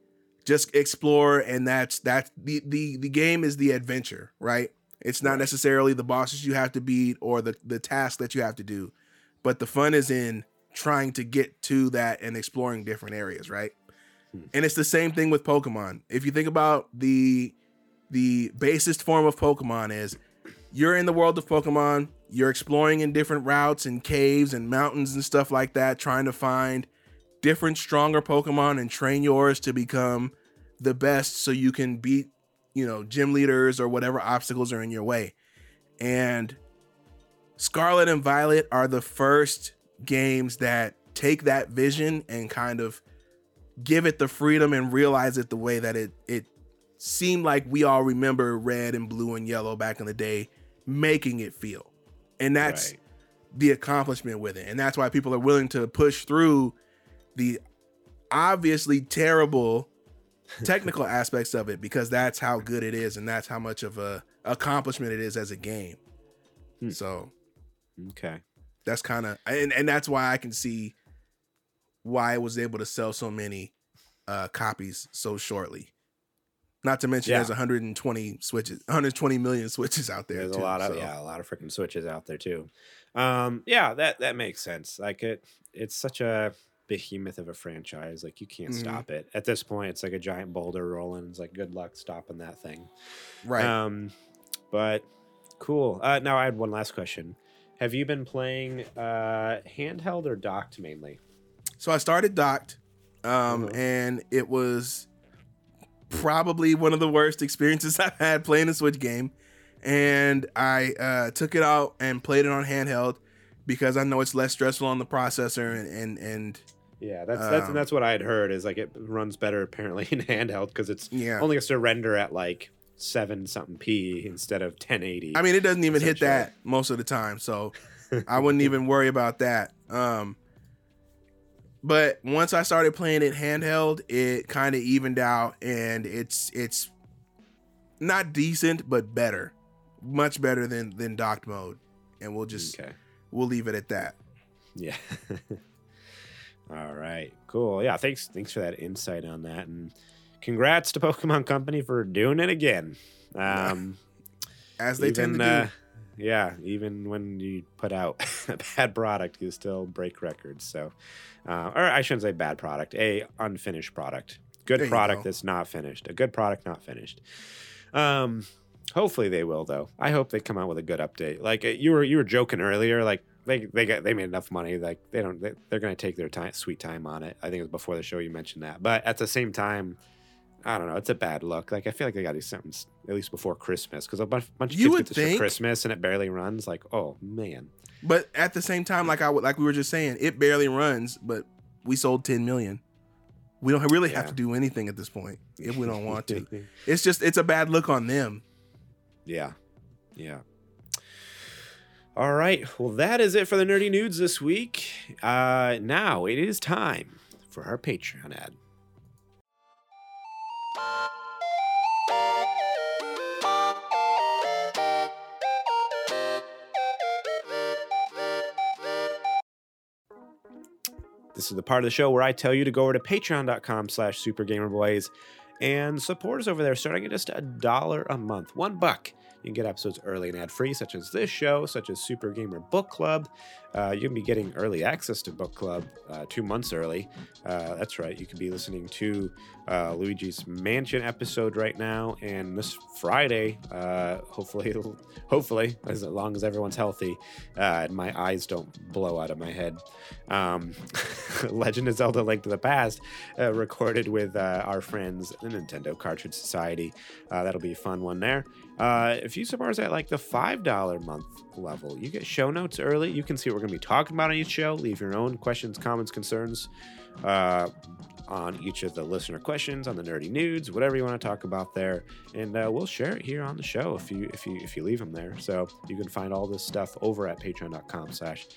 just explore and that's that's the the the game is the adventure, right? It's not necessarily the bosses you have to beat or the the task that you have to do, but the fun is in trying to get to that and exploring different areas, right? Hmm. And it's the same thing with Pokemon. If you think about the the basest form of Pokemon is you're in the world of Pokemon, you're exploring in different routes and caves and mountains and stuff like that, trying to find different stronger Pokemon and train yours to become the best so you can beat, you know, gym leaders or whatever obstacles are in your way. And Scarlet and Violet are the first games that take that vision and kind of give it the freedom and realize it the way that it it seemed like we all remember red and blue and yellow back in the day making it feel. And that's Right. the accomplishment with it. And that's why people are willing to push through the obviously terrible *laughs* technical aspects of it because that's how good it is and that's how much of a accomplishment it is as a game. Hmm. So okay. that's kind of and, and that's why I can see why it was able to sell so many uh copies so shortly. Not to mention Yeah. there's 120 switches, 120 million switches out there. There's too, a lot of so- yeah, a lot of freaking switches out there too. Um, yeah, that that makes sense. Like it, it's such a behemoth of a franchise. Like you can't Mhm. stop it. At this point, it's like a giant boulder rolling. It's like good luck stopping that thing. Right. Um, but cool. Uh, now I had one last question. Have you been playing uh handheld or docked mainly? So I started docked, um, Mhm. and it was probably one of the worst experiences *laughs* I've had playing a Switch game. And I uh, took it out and played it on handheld because I know it's less stressful on the processor and and, and Yeah, that's that's Um, that's what I had heard. Is like it runs better apparently *laughs* in handheld because it's yeah. only has to render at like seven something p instead of 1080. I mean, it doesn't even hit that most of the time, so *laughs* I wouldn't even worry about that. Um, but once I started playing it handheld, it kind of evened out, and it's it's not decent, but better, much better than than docked mode. And we'll just okay. we'll leave it at that. Yeah. *laughs* All right. Cool. Yeah. Thanks. Thanks for that insight on that, and congrats to Pokemon Company for doing it again. *laughs* Um, As they tend to do. uh, yeah, even when you put out *laughs* a bad product, you still break records. So, uh, or I shouldn't say bad product, a unfinished product. Good There product go. that's not finished. A good product not finished. Um, hopefully they will though. I hope they come out with a good update. Like uh, you were you were joking earlier, like they they got they made enough money. Like they don't they, they're gonna take their time sweet time on it. I think it was before the show you mentioned that. But at the same time. I don't know. It's a bad look. Like I feel like they got to do something at least before Christmas because a bunch, bunch of You kids get this for Christmas and it barely runs. Like, oh man, But at the same time, like I would like we were just saying, it barely runs, but we sold 10 million. We don't really have Yeah. to do anything at this point if we don't want to. *laughs* It's just it's a bad look on them. Yeah. Yeah. All right. Well, that is it for the nerdy nudes this week. Uh, now it is time for our Patreon ad. This is the part of the show where I tell you to go over to patreon.com slash supergamerboys and support us over there starting at just a dollar a month. One buck. You can get episodes early and ad free, such as this show, such as Super Gamer Book Club. Uh, you can be getting early access to Book Club uh, two months early. Uh, that's right. You can be listening to uh, Luigi's Mansion episode right now, and this Friday, uh, hopefully, *laughs* hopefully, as long as everyone's healthy, uh, and my eyes don't blow out of my head. Um, *laughs* Legend of Zelda: Link to the Past, uh, recorded with uh, our friends, the Nintendo Cartridge Society. Uh, that'll be a fun one there. If you support us at like the five dollar month level, you get show notes early. You can see what we're going to be talking about on each show. Leave your own questions, comments, concerns on each of the listener questions, on the nerdy nudes, whatever you want to talk about there, and uh, we'll share it here on the show if you if you if you leave them there. So you can find all this stuff over at Patreon.com/slash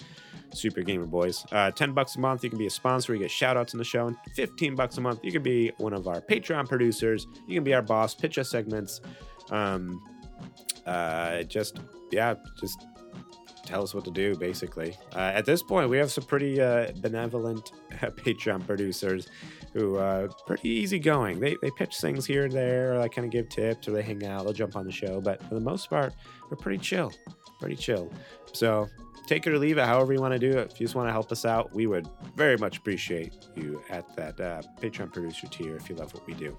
Super Gamer Boys. Uh, 10 bucks a month, you can be a sponsor, you get shout outs in the show. And 15 bucks a month, you can be one of our Patreon producers. You can be our boss, pitch us segments. Um, uh, just, yeah, just tell us what to do, basically. Uh, at this point, we have some pretty uh, benevolent *laughs* Patreon producers who are pretty easygoing. They, they pitch things here and there, or they kind of give tips, or they hang out, they'll jump on the show. But for the most part, they're pretty chill. Pretty chill. So take it or leave it, however you want to do it. If you just want to help us out, we would very much appreciate you at that uh, Patreon producer tier if you love what we do.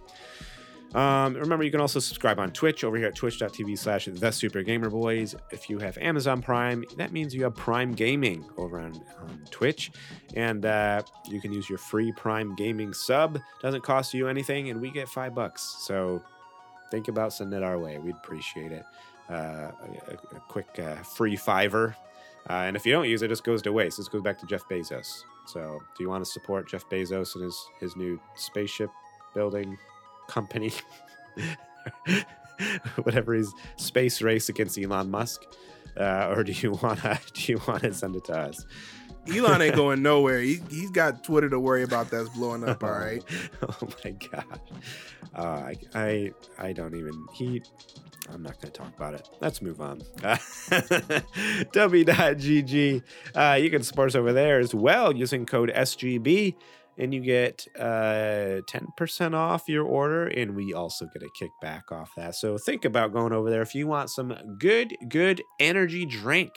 Um, remember, you can also subscribe on Twitch over here at twitch.tv slash the super gamer boys. If you have Amazon Prime, that means you have Prime Gaming over on, on Twitch. And uh, you can use your free Prime Gaming sub. Doesn't cost you anything, and we get five bucks. So think about sending it our way. We'd appreciate it. Uh, a, a quick uh, free fiver. Uh, and if you don't use it, it just goes to waste. This goes back to Jeff Bezos. So, do you want to support Jeff Bezos and his, his new spaceship building company? *laughs* Whatever his space race against Elon Musk, uh, or do you want to *laughs* do you want to send it to us? Elon ain't *laughs* going nowhere. He he's got Twitter to worry about that's blowing up. All right. oh my god. Uh, I, I I don't even he. I'm not going to talk about it. Let's move on. Uh, W.GG. Uh, you can support us over there as well using code SGB, and you get uh, 10% off your order, and we also get a kickback off that. So think about going over there if you want some good, good energy drink.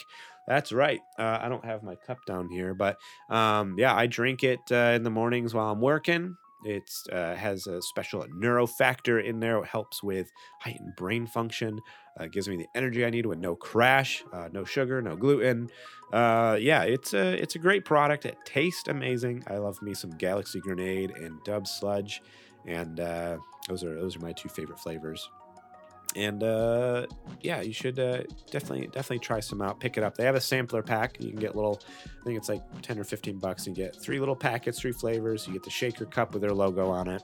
That's right. Uh, I don't have my cup down here, but um, yeah, I drink it uh, in the mornings while I'm working. It uh, has a special neurofactor in there. It helps with heightened brain function. Uh, gives me the energy I need with no crash, uh, no sugar, no gluten. Uh, yeah, it's a it's a great product. It tastes amazing. I love me some Galaxy Grenade and Dub Sludge, and uh, those are those are my two favorite flavors. And uh, yeah, you should uh, definitely definitely try some out. Pick it up. They have a sampler pack. You can get little. I think it's like ten or fifteen bucks. You get three little packets, three flavors. You get the shaker cup with their logo on it,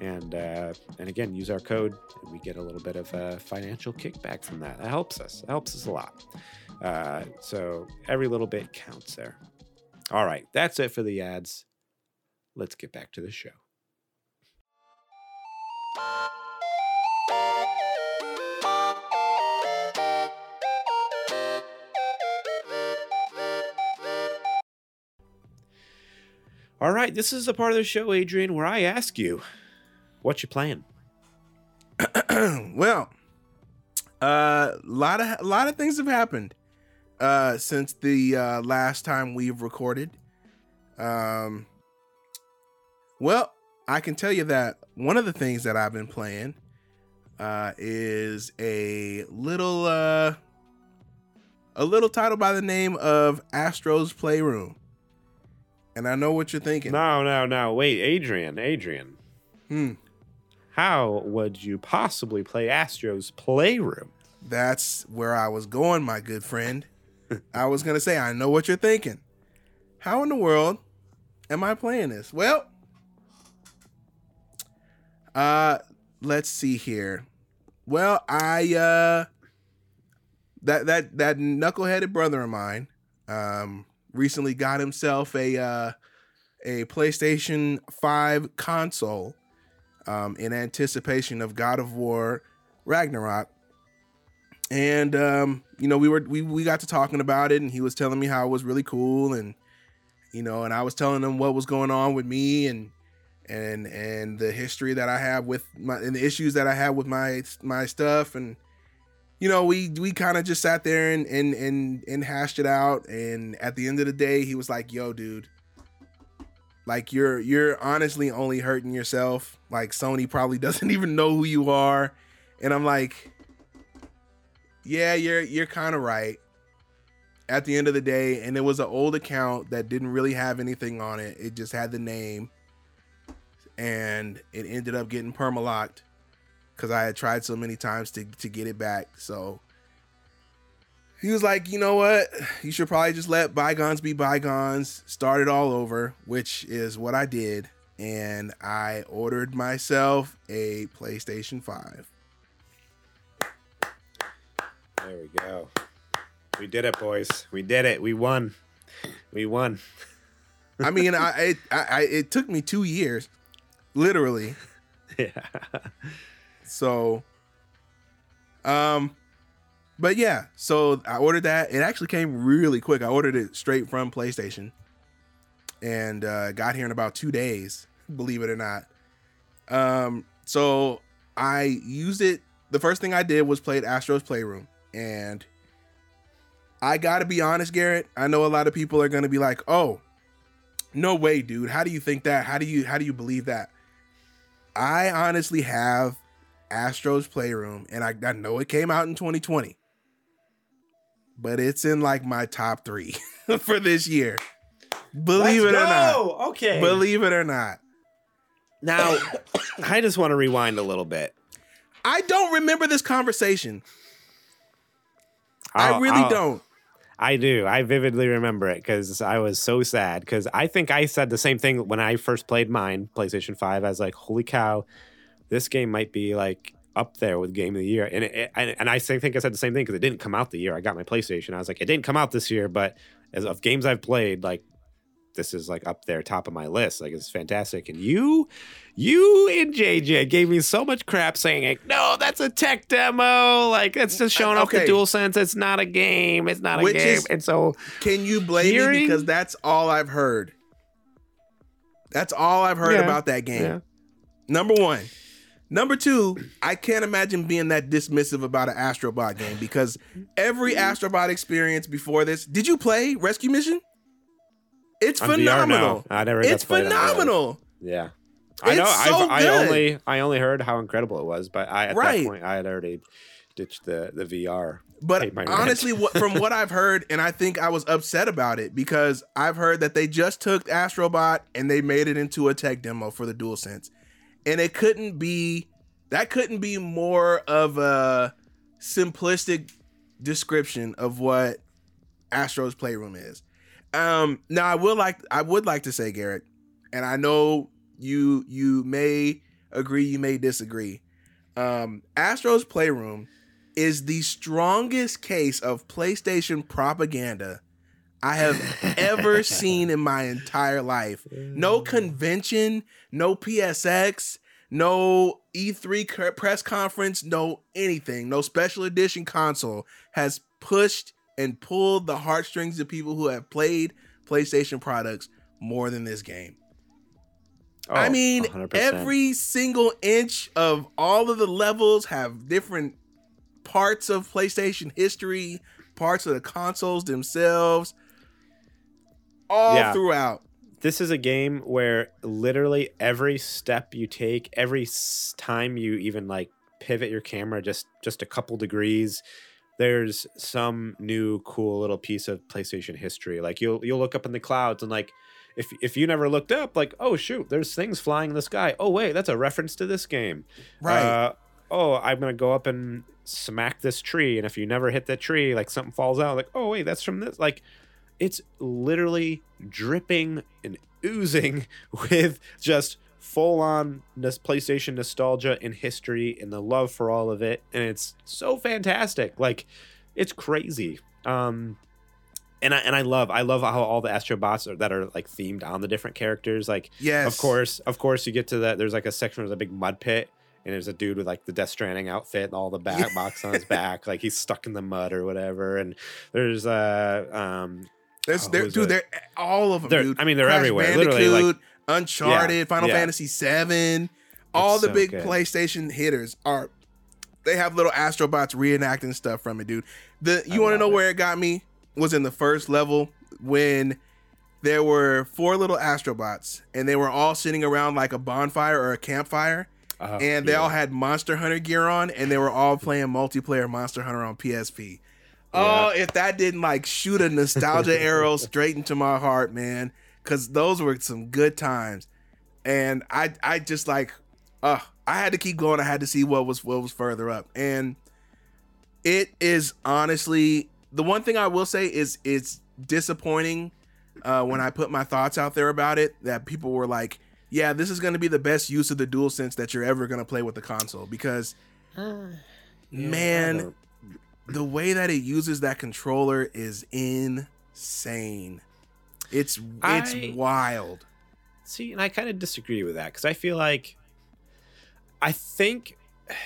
and uh, and again, use our code, and we get a little bit of a financial kickback from that. That helps us. It helps us a lot. Uh, so every little bit counts there. All right, that's it for the ads. Let's get back to the show. All right, this is the part of the show, Adrian, where I ask you, what you playing? *clears throat* well, a uh, lot of a lot of things have happened uh, since the uh, last time we've recorded. Um, well, I can tell you that one of the things that I've been playing uh, is a little uh, a little title by the name of Astro's Playroom. And I know what you're thinking. No, no, no. Wait, Adrian, Adrian. Hmm. How would you possibly play Astro's Playroom? That's where I was going, my good friend. I was going to say, I know what you're thinking. How in the world am I playing this? Well, Uh, let's see here. Well, I uh, that that that knuckleheaded brother of mine, um, recently got himself a uh, a PlayStation Five console, um, in anticipation of God of War Ragnarok. And um, you know, we were we we got to talking about it, and he was telling me how it was really cool, and you know, and I was telling him what was going on with me, and and and the history that I have with my and the issues that I have with my my stuff, and you know, we we kind of just sat there and and and and hashed it out, and at the end of the day, he was like, "Yo, dude." Like you're you're honestly only hurting yourself. Like Sony probably *laughs* doesn't even know who you are. And I'm like, yeah, you're you're kind of right. At the end of the day, and it was an old account that didn't really have anything on it. It just had the name, and it ended up getting permalocked because I had tried so many times to to get it back. So he was like, you know what? You should probably just let bygones be bygones. Start it all over, which is what I did, and I ordered myself a PlayStation Five. There we go. We did it, boys. We did it. We won. We won. I mean, I it, I, I it took me two years, literally. *laughs* Yeah. So, um, but yeah, so I ordered that. It actually came really quick. I ordered it straight from PlayStation, and uh, got here in about two days. *laughs* Believe it or not. Um, so I used it. The first thing I did was played Astro's Playroom, and I got to be honest, Garrett. I know a lot of people are to be like, "Oh, no way, dude. How do you think that? How do you how do you believe that?" I honestly have Astro's Playroom, and I, I know it came out in 2020, but it's in like my top three *laughs* for this year. Believe Let's it or not. Okay. Believe it or not. now, *coughs* I just want to rewind a little bit. I don't remember this conversation. I I'll- really I'll- don't. I do. I vividly remember it because I was so sad. Because I think I said the same thing when I first played mine, PlayStation 5. I was like, holy cow, this game might be like up there with Game of the Year. And it, and, and I think I said the same thing because it didn't come out the year I got my PlayStation. I was like, it didn't come out this year, but as of games I've played, like, this is like up there, top of my list. Like, it's fantastic. And you, you and JJ gave me so much crap saying, like, no, that's a tech demo. Like, that's just showing off the DualSense. It's not a game. It's not a Which game. is- and so, Can you blame me Hearing- because that's all I've heard. That's all I've heard Yeah. about that game. yeah. Number one. Number two, I can't imagine being that dismissive about an Astrobot game because every mm-hmm. Astrobot experience before this, did you play Rescue Mission? It's VR, phenomenal. I never It's to play it phenomenal. Yeah. I know. So I only I only heard how incredible it was, but I at Right. that point I had already ditched the the VR. But paid my rent. honestly, what, from *laughs* what I've heard, and I think I was upset about it because I've heard that they just took Astrobot and they made it into a tech demo for the DualSense, and it couldn't be that couldn't be more of a simplistic description of what Astro's Playroom is. Um, now I will like I would like to say Garrett, and I know you you may agree, you may disagree. Um, Astro's Playroom is the strongest case of PlayStation propaganda I have ever *laughs* seen in my entire life. No convention, no PSX, no E3 press conference, no anything, no special edition console has pushed and pulled the heartstrings of people who have played PlayStation products more than this game. I Oh, mean, 100%. every single inch of all of the levels have different parts of PlayStation history, parts of the consoles themselves, all Yeah. throughout. this is a game where literally every step you take, every time you even like pivot your camera just just a couple degrees, there's some new cool little piece of PlayStation history. Like you'll you'll look up in the clouds and like if if you never looked up, like oh shoot, there's things flying in the sky. Oh wait, that's a reference to this game. Right. Uh, oh, I'm gonna go up and smack this tree, and if you never hit that tree, like something falls out. Like oh wait, that's from this. Like it's literally dripping and oozing *laughs* with just full on PlayStation nostalgia and history and the love for all of it, and it's so fantastic. Like, it's crazy. Um, and I and I love I love how all the Astrobots are, that are like themed on the different characters. Like, Yes. of course, of course, you get to that. There's like a section with a big mud pit, and there's a dude with like the Death Stranding outfit and all the *laughs* back box on his back, like he's stuck in the mud or whatever. And there's uh um There's, Oh, they're, dude, that? they're all of them, They're- dude. I mean, they're Crash everywhere, literally, like- Bandicoot, Uncharted, Final yeah. Fantasy Seven, all the so big good. PlayStation hitters are. They have little Astrobots reenacting stuff from it, dude. The you want to know it. where it got me was in the first level when there were four little Astrobots and they were all sitting around like a bonfire or a campfire, oh, and they yeah. all had Monster Hunter gear on, and they were all playing multiplayer Monster Hunter on PSP. Oh, if that didn't like shoot a nostalgia *laughs* arrow straight into my heart, man, because those were some good times, and I I just like, uh, I had to keep going. I had to see what was what was further up, and it is honestly the one thing I will say is it's disappointing uh, when I put my thoughts out there about it that people were like, yeah, this is going to be the best use of the DualSense that you're ever going to play with the console because *sighs* Yeah, I man don't- the way that it uses that controller is insane. It's it's I- wild. See, and I kind of disagree with that because I feel like I think *sighs*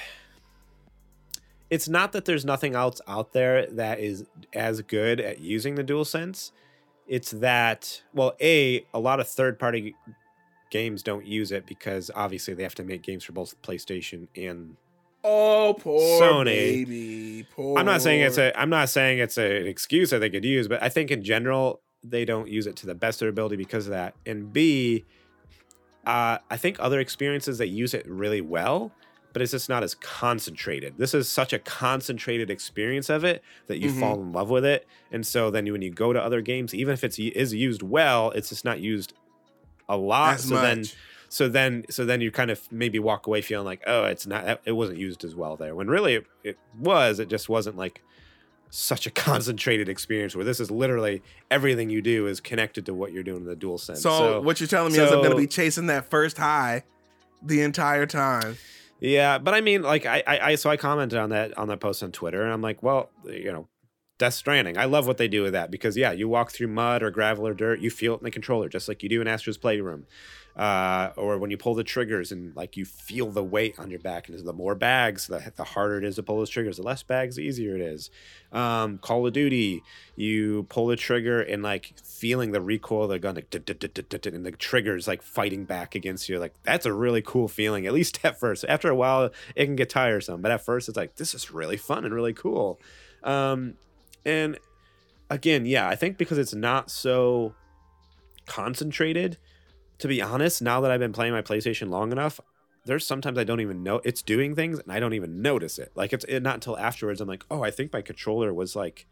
it's not that there's nothing else out there that is as good at using the DualSense. It's that well, a a lot of third party games don't use it because obviously they have to make games for both PlayStation and Oh, poor Sony. baby. Poor. I'm not saying it's a I'm not saying it's a, an excuse that they could use, but I think in general they don't use it to the best of their ability because of that. And B, uh, I think other experiences that use it really well, but it's just not as concentrated. This is such a concentrated experience of it that you Mhm. fall in love with it, and so then when you go to other games, even if it's is used well, it's just not used a lot. as so then much. So then so then you kind of maybe walk away feeling like oh it's not it wasn't used as well there when really it, it was it just wasn't like such a *laughs* concentrated experience where this is literally everything you do is connected to what you're doing in the DualSense So, what you're telling me is I'm going to be chasing that first high the entire time. yeah but i mean like I, I i so i commented on that on that post on twitter and i'm like well you know Death Stranding. I love what they do with that because yeah, you walk through mud or gravel or dirt, you feel it in the controller just like you do in Astro's Playroom. Uh, or when you pull the triggers and like you feel the weight on your back, and the more bags, the, the harder it is to pull those triggers. The less bags, the easier it is. Um, Call of Duty, you pull the trigger and like feeling the recoil of the gun, like, and the triggers like fighting back against you. Like that's a really cool feeling. At least *laughs* at first. After a while, it can get tiresome, but at first, it's like this is really fun and really cool. Um, and again, yeah, I think because it's not so concentrated, to be honest, now that I've been playing my PlayStation long enough, there's sometimes I don't even know it's doing things and I don't even notice it. Like it's it, not until afterwards I'm like, oh, I think my controller was like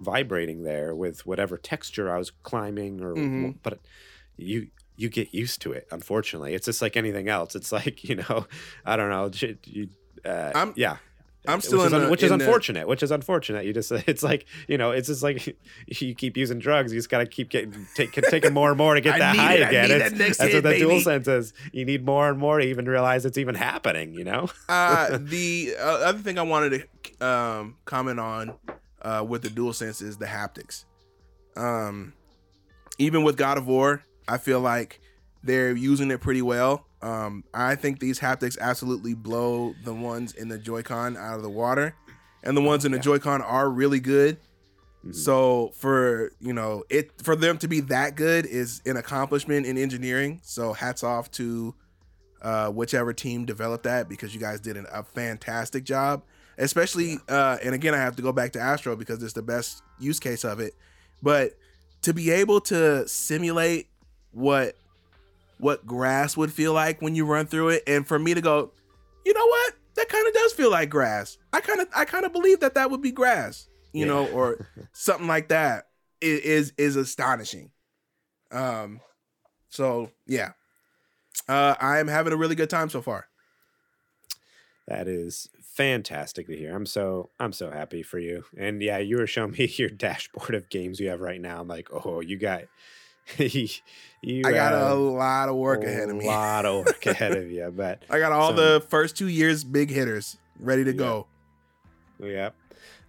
vibrating there with whatever texture I was climbing or Mhm. but you you get used to it unfortunately it's just like anything else it's like *laughs* you know i don't know you, uh, I'm- yeah I'm still which is, the- which is in the- unfortunate which is unfortunate. You just *laughs* it's like you know it's just like *laughs* you keep using drugs. You just got to keep getting take, taking more and more to get *laughs* that high it, again. that that's hit, what the DualSense is you need more and more to even realize it's even happening you know? Uh, the uh, other thing I wanted to um, comment on uh, with the DualSense is the haptics. Um, even with God of War, I feel like they're using it pretty well. Um, I think these haptics absolutely blow the ones in the Joy-Con out of the water, and the ones in the Yeah. Joy-Con are really good. Mhm. So for you know it for them to be that good is an accomplishment in engineering. So hats off to uh, whichever team developed that because you guys did an, a fantastic job. Especially, uh, and again, I have to go back to Astro because it's the best use case of it. But to be able to simulate what what grass would feel like when you run through it, and for me to go, you know what, that kind of does feel like grass. I kind of I kind of believe that that would be grass, you Yeah. know, or *laughs* something like that is is astonishing. Um, so yeah, uh, I am having a really good time so far. That is fantastic to hear. I'm so I'm so happy for you. And yeah, you were showing me *laughs* your dashboard of games you have right now. I'm like, oh, you got *laughs* you I got a lot of work ahead of me. A lot of work *laughs* ahead of you, but I got all some- the first two years big hitters ready to Yeah. go. yeah.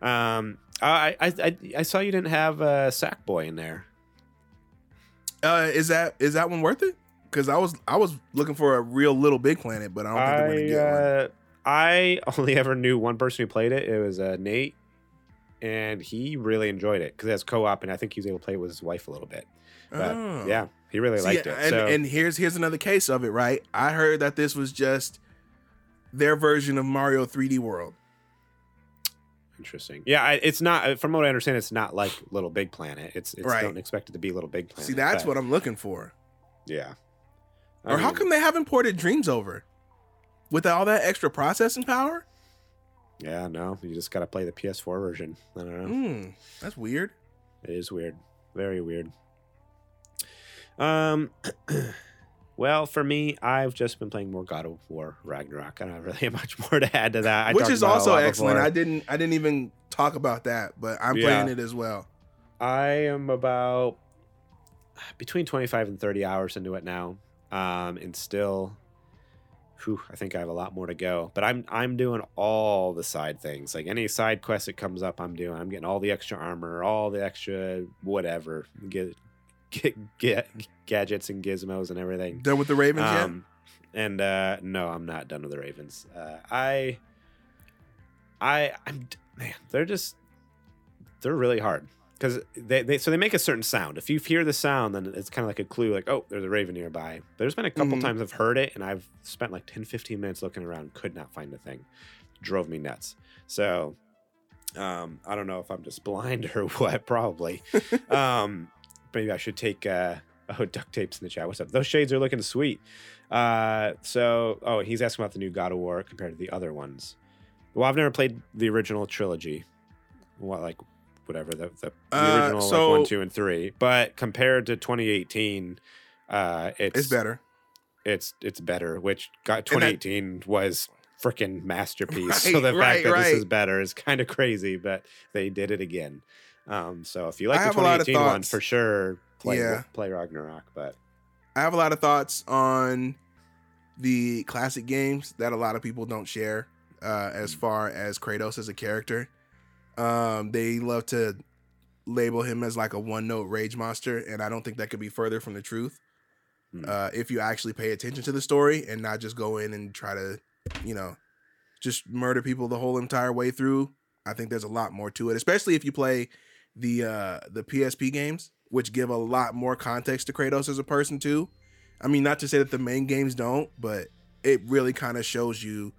Um, I, I I I saw you didn't have a Sackboy in there. Uh, is that is that one worth it? Because I was I was looking for a real Little Big Planet, but I don't think they're gonna I get one. uh, I only *laughs* ever knew one person who played it. It was uh, Nate, and he really enjoyed it because it has co-op, and I think he was able to play it with his wife a little bit. But Oh. yeah, he really See, liked it. And, so and here's here's another case of it, right? I heard that this was just their version of Mario 3D World. interesting. Yeah, I, it's not. From what I understand, it's not like Little Big Planet. It's, it's Right. don't expect it to be Little Big Planet. See, that's but, what I'm looking for. Yeah. I Or how come they haven't ported Dreams over with all that extra processing power? Yeah, no, you just got to play the PS4 version. I don't know. Hmm, that's weird. It is weird. Very weird. Um *clears throat* well, for me, I've just been playing more God of War Ragnarok. I don't really have much *laughs* more to add to that. I Which is about it a also excellent. before. I didn't I didn't even talk about that, but I'm Yeah. playing it as well. I am about between 25 and 30 hours into it now. Um and still whew, I think I have a lot more to go. But I'm I'm doing all the side things. Like any side quest that comes up, I'm doing. I'm getting all the extra armor, all the extra whatever. Get get, get gadgets and gizmos and everything. Done with the Ravens Um, and uh, no, I'm not done with the Ravens. Uh, I, I, I'm man, they're just they're really hard because they, they so they make a certain sound. If you hear the sound, then it's kind of like a clue, like oh, there's a raven nearby. There's been a couple Mhm. times I've heard it, and I've spent like 10, 15 minutes looking around, could not find a thing. Drove me nuts. So. Um, I don't know if I'm just blind *laughs* or what. Probably. *laughs* um, maybe I should take uh, *laughs* oh duct tapes in the chat. What's up? Those shades are looking sweet. Uh, so oh, he's asking about the new God of War compared to the other ones. Well, I've never played the original trilogy. What like whatever the the, the Uh, original so- like one, two, and three. But compared to 2018, uh, it's It's better. It's it's better. Which got And that- 2018 was freaking masterpiece. *laughs* so Right, the right, fact that this is better is kind of crazy, but they did it again. Um, so if you like I the have a lot of 2018 one, for sure, play Yeah. play Ragnarok. But I have a lot of thoughts on the classic games that a lot of people don't share uh, as far as Kratos as a character. Um, they love to label him as like a one note rage monster, and I don't think that could be further from the truth. Hmm. Uh, if you actually pay attention to the story and not just go in and try to, you know, just murder people the whole entire way through, I think there's a lot more to it, especially if you play the uh, the PSP games, which give a lot more context to Kratos as a person too. I mean, not to say that the main games don't, but it really kind of shows you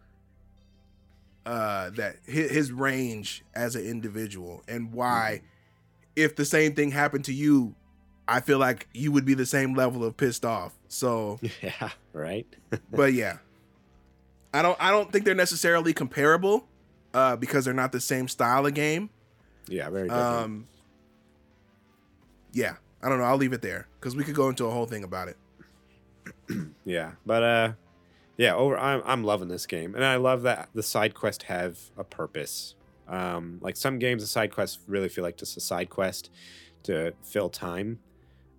uh, that his, his range as an individual and why, if the same thing happened to you, I feel like you would be the same level of pissed off. So, *laughs* yeah, right. *laughs* but yeah, I don't I don't think they're necessarily comparable uh, because they're not the same style of game. Yeah, very different. Um, yeah, I don't know. I'll leave it there because we could go into a whole thing about it. *clears throat* yeah, but uh, yeah, over. I'm I'm loving this game, and I love that the side quests have a purpose. Um, like some games, the side quests really feel like just a side quest to fill time.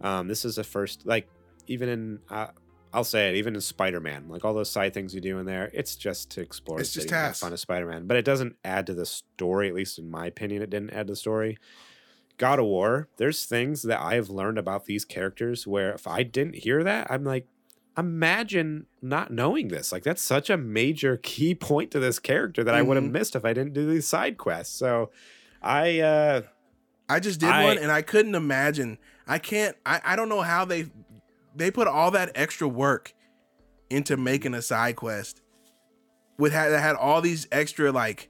Um, this is the first, like, even in, uh, I'll say it, even in Spider Man, like all those side things you do in there, it's just to explore. It's just have fun as Spider Man, but it doesn't add to the story. At least in my opinion, it didn't add to the story. God of War, there's things that I've learned about these characters where if I didn't hear that, I'm like, imagine not knowing this. Like that's such a major key *laughs* point to this character that I would have Mhm. missed if I didn't do these side quests. So I uh I just did I- one and I couldn't imagine. I can't. I, I don't know how they they put all that extra work into making a side quest with had that had all these extra like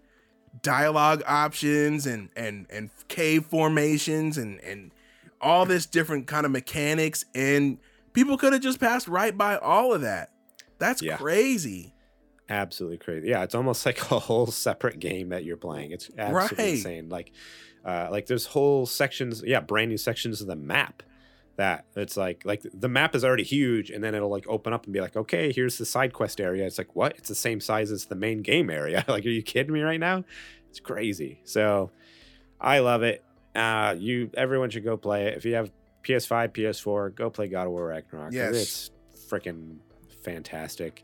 dialogue options and and and cave formations and and all this different kind of mechanics and people could have just passed right by all of that. That's Yeah. crazy. absolutely crazy. Yeah, it's almost *laughs* like a whole separate game that you're playing. It's absolutely Right. insane. Like uh like there's whole sections, yeah, brand new sections of the map that it's like like the map is already huge and then it'll like open up and be like, "Okay, here's the side quest area." It's like, "What? It's the same size as the main game area." *laughs* like, are you kidding me right now? It's crazy. So, I love it. Uh you everyone should go play it. If you have PS5, PS4, go play God of War Ragnarok. Yes. It's freaking fantastic.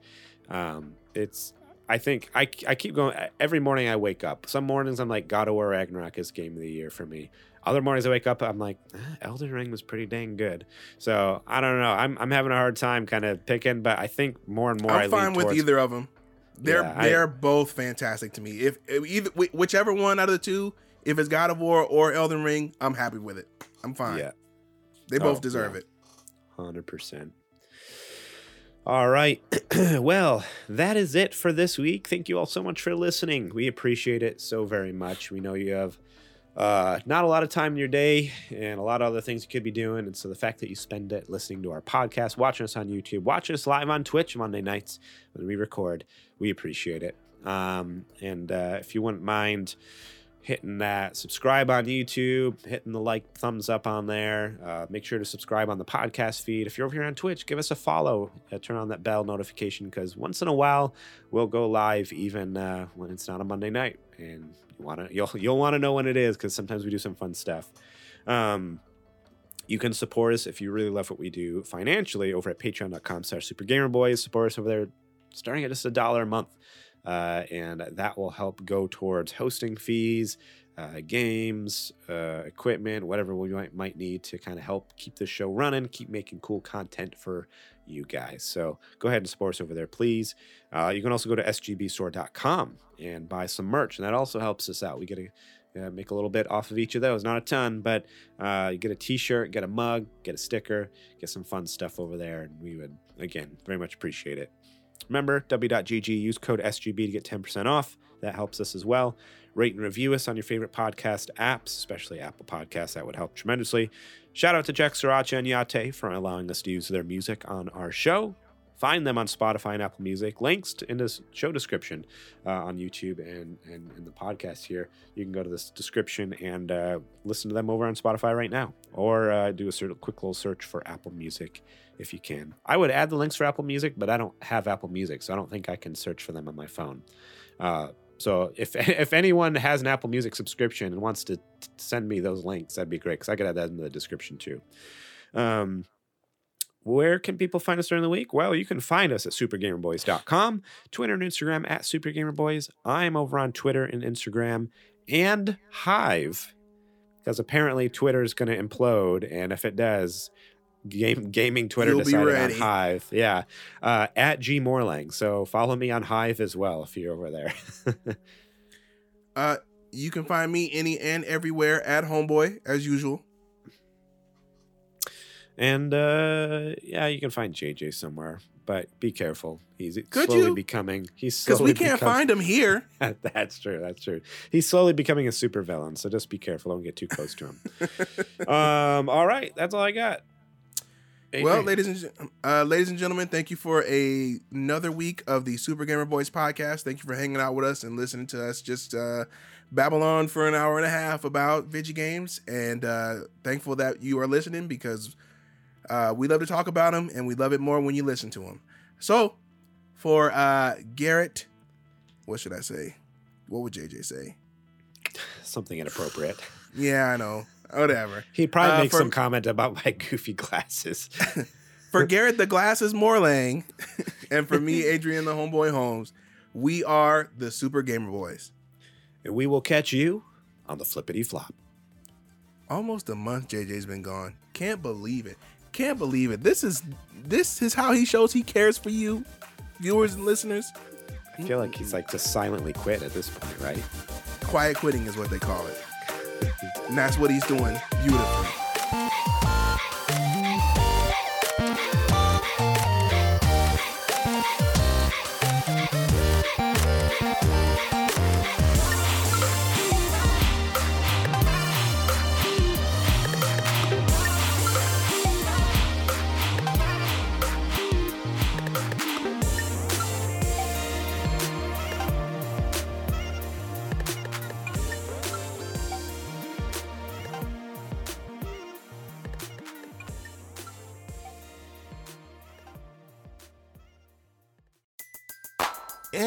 Um, it's I think I, I keep going every morning I wake up. Some mornings I'm like God of War Ragnarok is game of the year for me. Other mornings I wake up I'm like eh, Elden Ring was pretty dang good. So I don't know. I'm I'm having a hard time kind of picking, but I think more and more I I'm fine lean with towards- either of them. They're Yeah, they're both fantastic to me. If, if either whichever one out of the two, if it's God of War or Elden Ring, I'm happy with it. I'm fine. Yeah, They both Oh, deserve yeah. it. hundred percent. All right. *clears throat* well, that is it for this week. Thank you all so much for listening. We appreciate it so very much. We know you have uh, not a lot of time in your day and a lot of other things you could be doing. And so the fact that you spend it listening to our podcast, watching us on YouTube, watching us live on Twitch Monday nights when we record, we appreciate it. Um, and uh, if you wouldn't mind hitting that subscribe on YouTube, hitting the like thumbs up on there. Uh, make sure to subscribe on the podcast feed. If you're over here on Twitch, give us a follow. Uh, turn on that bell notification because once in a while we'll go live even uh, when it's not a Monday night, and you wanna you'll you'll want to know when it is because sometimes we do some fun stuff. Um, you can support us if you really love what we do financially over at patreon.com slash supergamerboys. Support us over there starting at just a dollar a month. Uh, and that will help go towards hosting fees, uh, games, uh, equipment, whatever we might, might need to kind of help keep the show running, keep making cool content for you guys. So go ahead and support us over there, please. Uh, you can also go to sgbstore.com and buy some merch, and that also helps us out. We get a uh, make a little bit off of each of those, not a ton, but uh, you get a T-shirt, get a mug, get a sticker, get some fun stuff over there, and we would again very much appreciate it. Remember, w.gg, use code SGB to get 10% off. That helps us as well. Rate and review us on your favorite podcast apps, especially Apple Podcasts. That would help tremendously. Shout out to Jack Sriracha and Yate for allowing us to use their music on our show. Find them on Spotify and Apple Music. Links to, in the show description uh, on YouTube and, and, and the podcast here. You can go to this description and uh, listen to them over on Spotify right now, or uh, do a sort of quick little search for Apple Music if you can. I would add the links for Apple Music, but I don't have Apple Music, so I don't think I can search for them on my phone. So if *laughs* if anyone has an Apple Music subscription and wants to t- send me those links, that'd be great because I could add that in the description too. Um, where can people find us during the week? Well, you can find us at supergamerboys.com, Twitter and Instagram at supergamerboys. I'm over on Twitter and Instagram and Hive because apparently Twitter is going to implode, and if it does, game gaming Twitter You'll decided on. Hive. Yeah, uh, at G Morlang. So follow me on Hive as well if you're over there. *laughs* Uh, you can find me any and everywhere at Homeboy as usual. and uh, yeah, you can find JJ somewhere, but be careful. He's Could slowly you? becoming. He's Because we can't becom- find him here. *laughs* that's true. That's true. He's slowly becoming a supervillain, so just be careful. Don't get too close to him. *laughs* um. All right, that's all I got. Well, AJ. ladies and uh, ladies and gentlemen, thank you for a, another week of the Super Gamer Boys podcast. Thank you for hanging out with us and listening to us just uh, babble on for an hour and a half about video games. And uh, thankful that you are listening because uh, we love to talk about them and we love it more when you listen to them. So, for uh, Garrett, what should I say? What would JJ say? something inappropriate. Yeah, I know. Whatever. He'd probably Uh, make for- some comment about my goofy glasses. *laughs* *laughs* For Garrett the Glasses Morlang, *laughs* and for me, Adrian the Homeboy Holmes, we are the Super Gamer Boys. and we will catch you on the flippity flop. Almost a month JJ's been gone. Can't believe it. Can't believe it. This is this is how he shows he cares for you, viewers and listeners. I feel like he's like just silently quit at this point, right? Quiet quitting is what they call it. And that's what he's doing beautifully.